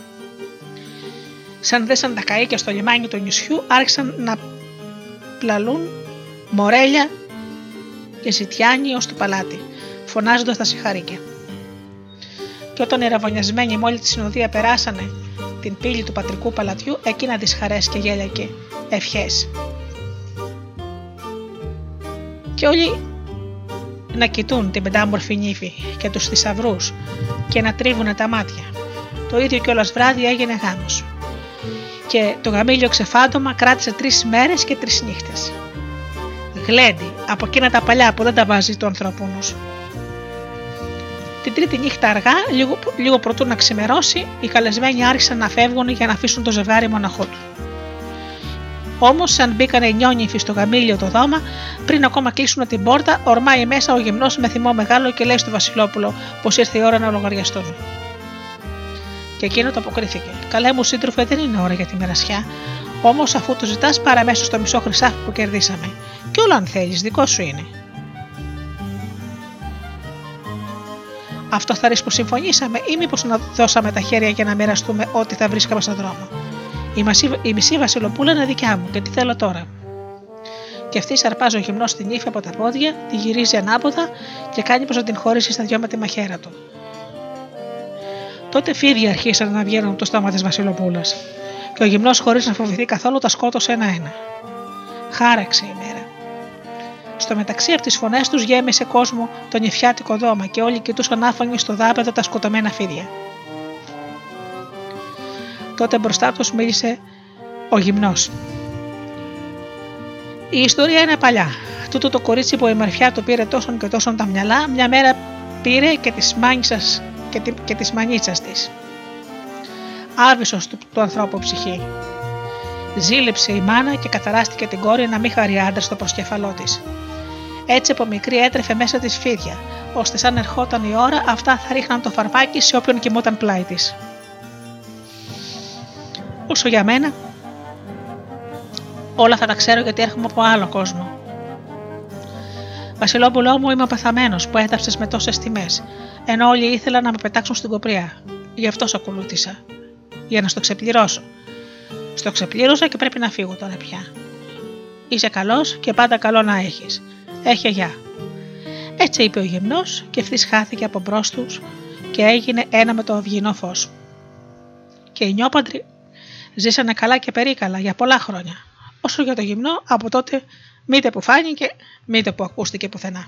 σαν δέσαν τα καΐκια στο λιμάνι του νησιού, άρχισαν να πλαλούν μορέλια και ζητιάνοι ως το παλάτι, φωνάζοντας τα συγχαρήκια. Και όταν οι ραβωνιασμένοι με όλη τη συνοδεία περάσανε την πύλη του πατρικού παλατιού, εκείνα τις χαρές και γέλια και ευχές. Και όλοι να κοιτούν την πεντάμορφη νύφη και τους θησαυρούς και να τρίβουν τα μάτια. Το ίδιο κιόλας βράδυ έγινε γάμος και το γαμήλιο ξεφάντωμα κράτησε τρεις μέρες και τρεις νύχτες. Γλέντι, από εκείνα τα παλιά που δεν τα βάζει το ανθρωπούνο. Την τρίτη νύχτα αργά, λίγο, λίγο πρωτού να ξημερώσει, οι καλεσμένοι άρχισαν να φεύγουν για να αφήσουν το ζευγάρι μοναχό του. Όμως, αν μπήκαν οι νιόνιφοι στο γαμίλιο το δώμα, πριν ακόμα κλείσουν την πόρτα, ορμάει μέσα ο γυμνός με θυμό μεγάλο και λέει στο Βασιλόπουλο πως ήρθε η ώρα να λογαριαστούν. Και εκείνο το αποκρίθηκε. Καλέ μου σύντροφε, δεν είναι ώρα για τη μερασιά. Όμως, αφού το ζητάς, πάρε μέσα στο μισό χρυσάφι που κερδίσαμε. Και όλο αν θέλεις, δικό σου είναι. Αυτό θα ρίξει που συμφωνήσαμε, ή μήπως να δώσαμε τα χέρια για να μοιραστούμε ό,τι θα βρίσκαμε στον δρόμο. Η, μασί, η μισή Βασιλοπούλα είναι δικιά μου και τι θέλω τώρα. Και αυτή σαρπάζει ο γυμνός στην ύφη από τα πόδια, τη γυρίζει ανάποδα και κάνει πως να την χωρίσει στα δυο με τη μαχαίρα του. Τότε φίδια αρχίσαν να βγαίνουν από το στόμα της Βασιλοπούλας. Και ο γυμνός, χωρίς να φοβηθεί καθόλου, τα σκότωσε ένα-ένα. Χάραξε η μέρα. Στο μεταξύ από τις φωνές τους γέμισε κόσμο το νυφιάτικο δώμα και όλοι κοιτούσαν άφανοι στο δάπεδο τα σκοτωμένα φίδια. Τότε μπροστά τους μίλησε ο γυμνός. Η ιστορία είναι παλιά. Τούτο το κορίτσι που η ομορφιά του πήρε τόσον και τόσον τα μυαλά, μια μέρα πήρε και τη μάνιτσας και, τη, και της μανίτσας της. Άβυσσος του, του ανθρώπου ψυχή. Ζήλεψε η μάνα και καταράστηκε την κόρη να μην χαρεί άντρα στο προσκέφαλό της. Έτσι από μικρή έτρεφε μέσα της φίδια, ώστε σαν ερχόταν η ώρα αυτά θα ρίχναν το φαρμάκι σε όποιον κοιμόταν πλάι της. Όσο για μένα, όλα θα τα ξέρω γιατί έρχομαι από άλλο κόσμο. Βασιλόπουλό μου, είμαι παθαμένο που έδαψε με τόσες τιμές, ενώ όλοι ήθελαν να με πετάξουν στην κοπριά. Γι' αυτό σε ακολούθησα. Για να στο ξεπληρώσω. Στο ξεπλήρωσα και πρέπει να φύγω τώρα πια. Είσαι καλός και πάντα καλό να έχεις. Έχει γεια. Έτσι είπε ο γυμνός και ευθύς χάθηκε από μπρος τους και έγινε ένα με το αυγινό φως. Και οι νιόπαντροι ζήσανε καλά και περίκαλα για πολλά χρόνια. Όσο για το γυμνό, από τότε μήτε που φάνηκε, μήτε που ακούστηκε πουθενά.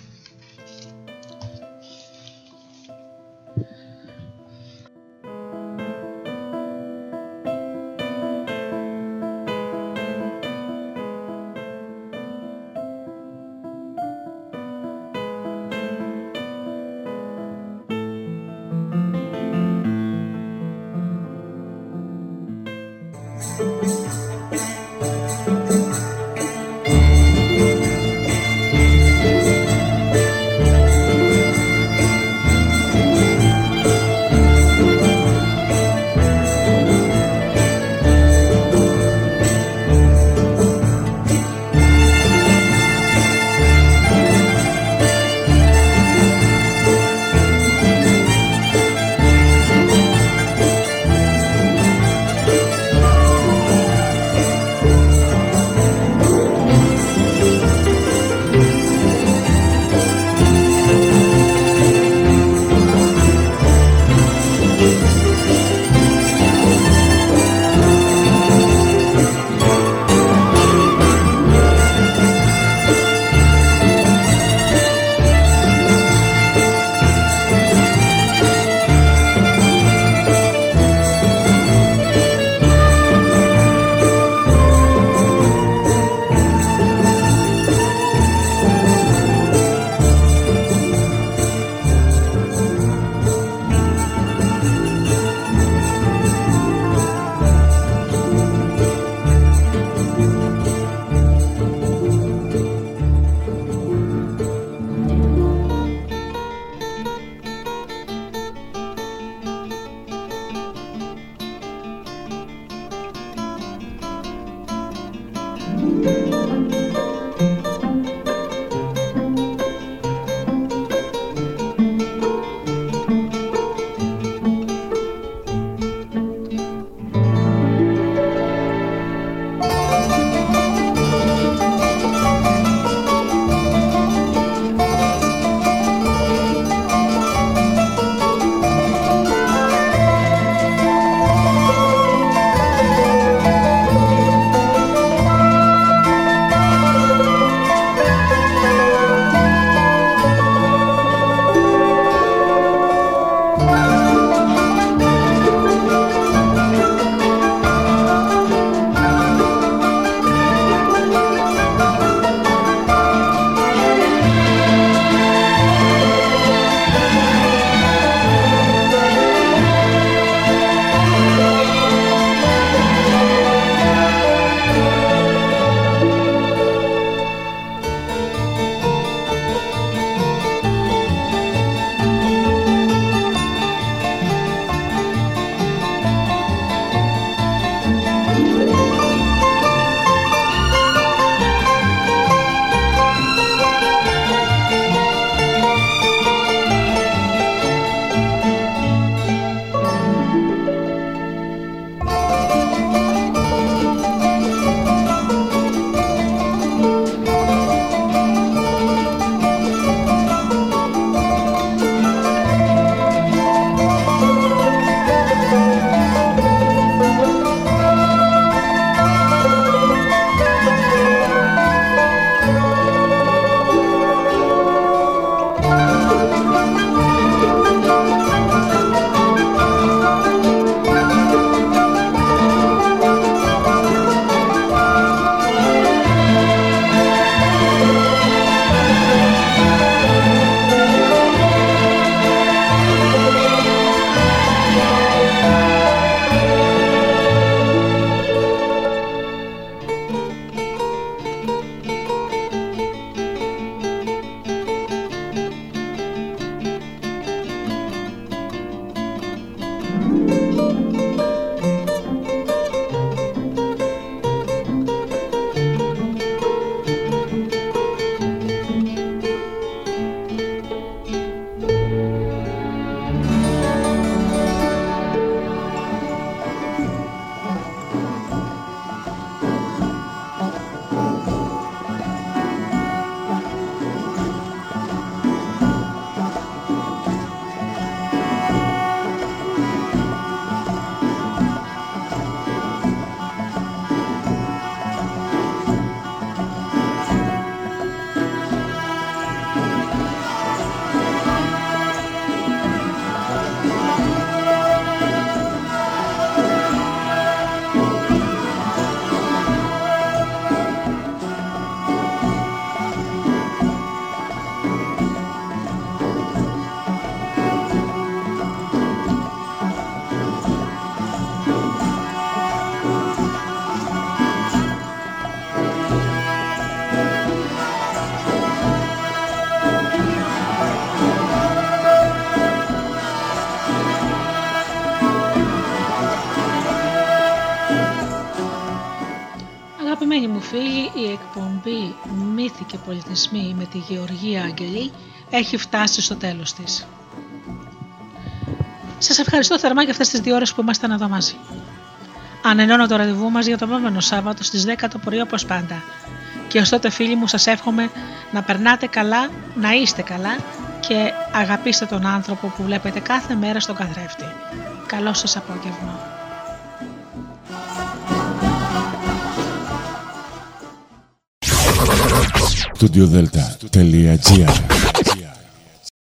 Και πολιτισμοί» με τη Γεωργία Αγγελή έχει φτάσει στο τέλος της. Σας ευχαριστώ θερμά για αυτές τις δύο ώρες που ήμασταν εδώ μαζί. Ανενώνω το ραντεβού μας για το επόμενο Σάββατο στις 10 το πρωί όπως πάντα. Και ως τότε φίλοι μου σας εύχομαι να περνάτε καλά, να είστε καλά και αγαπήστε τον άνθρωπο που βλέπετε κάθε μέρα στον καθρέφτη. Καλό σας απόγευμα. studiodelta.gr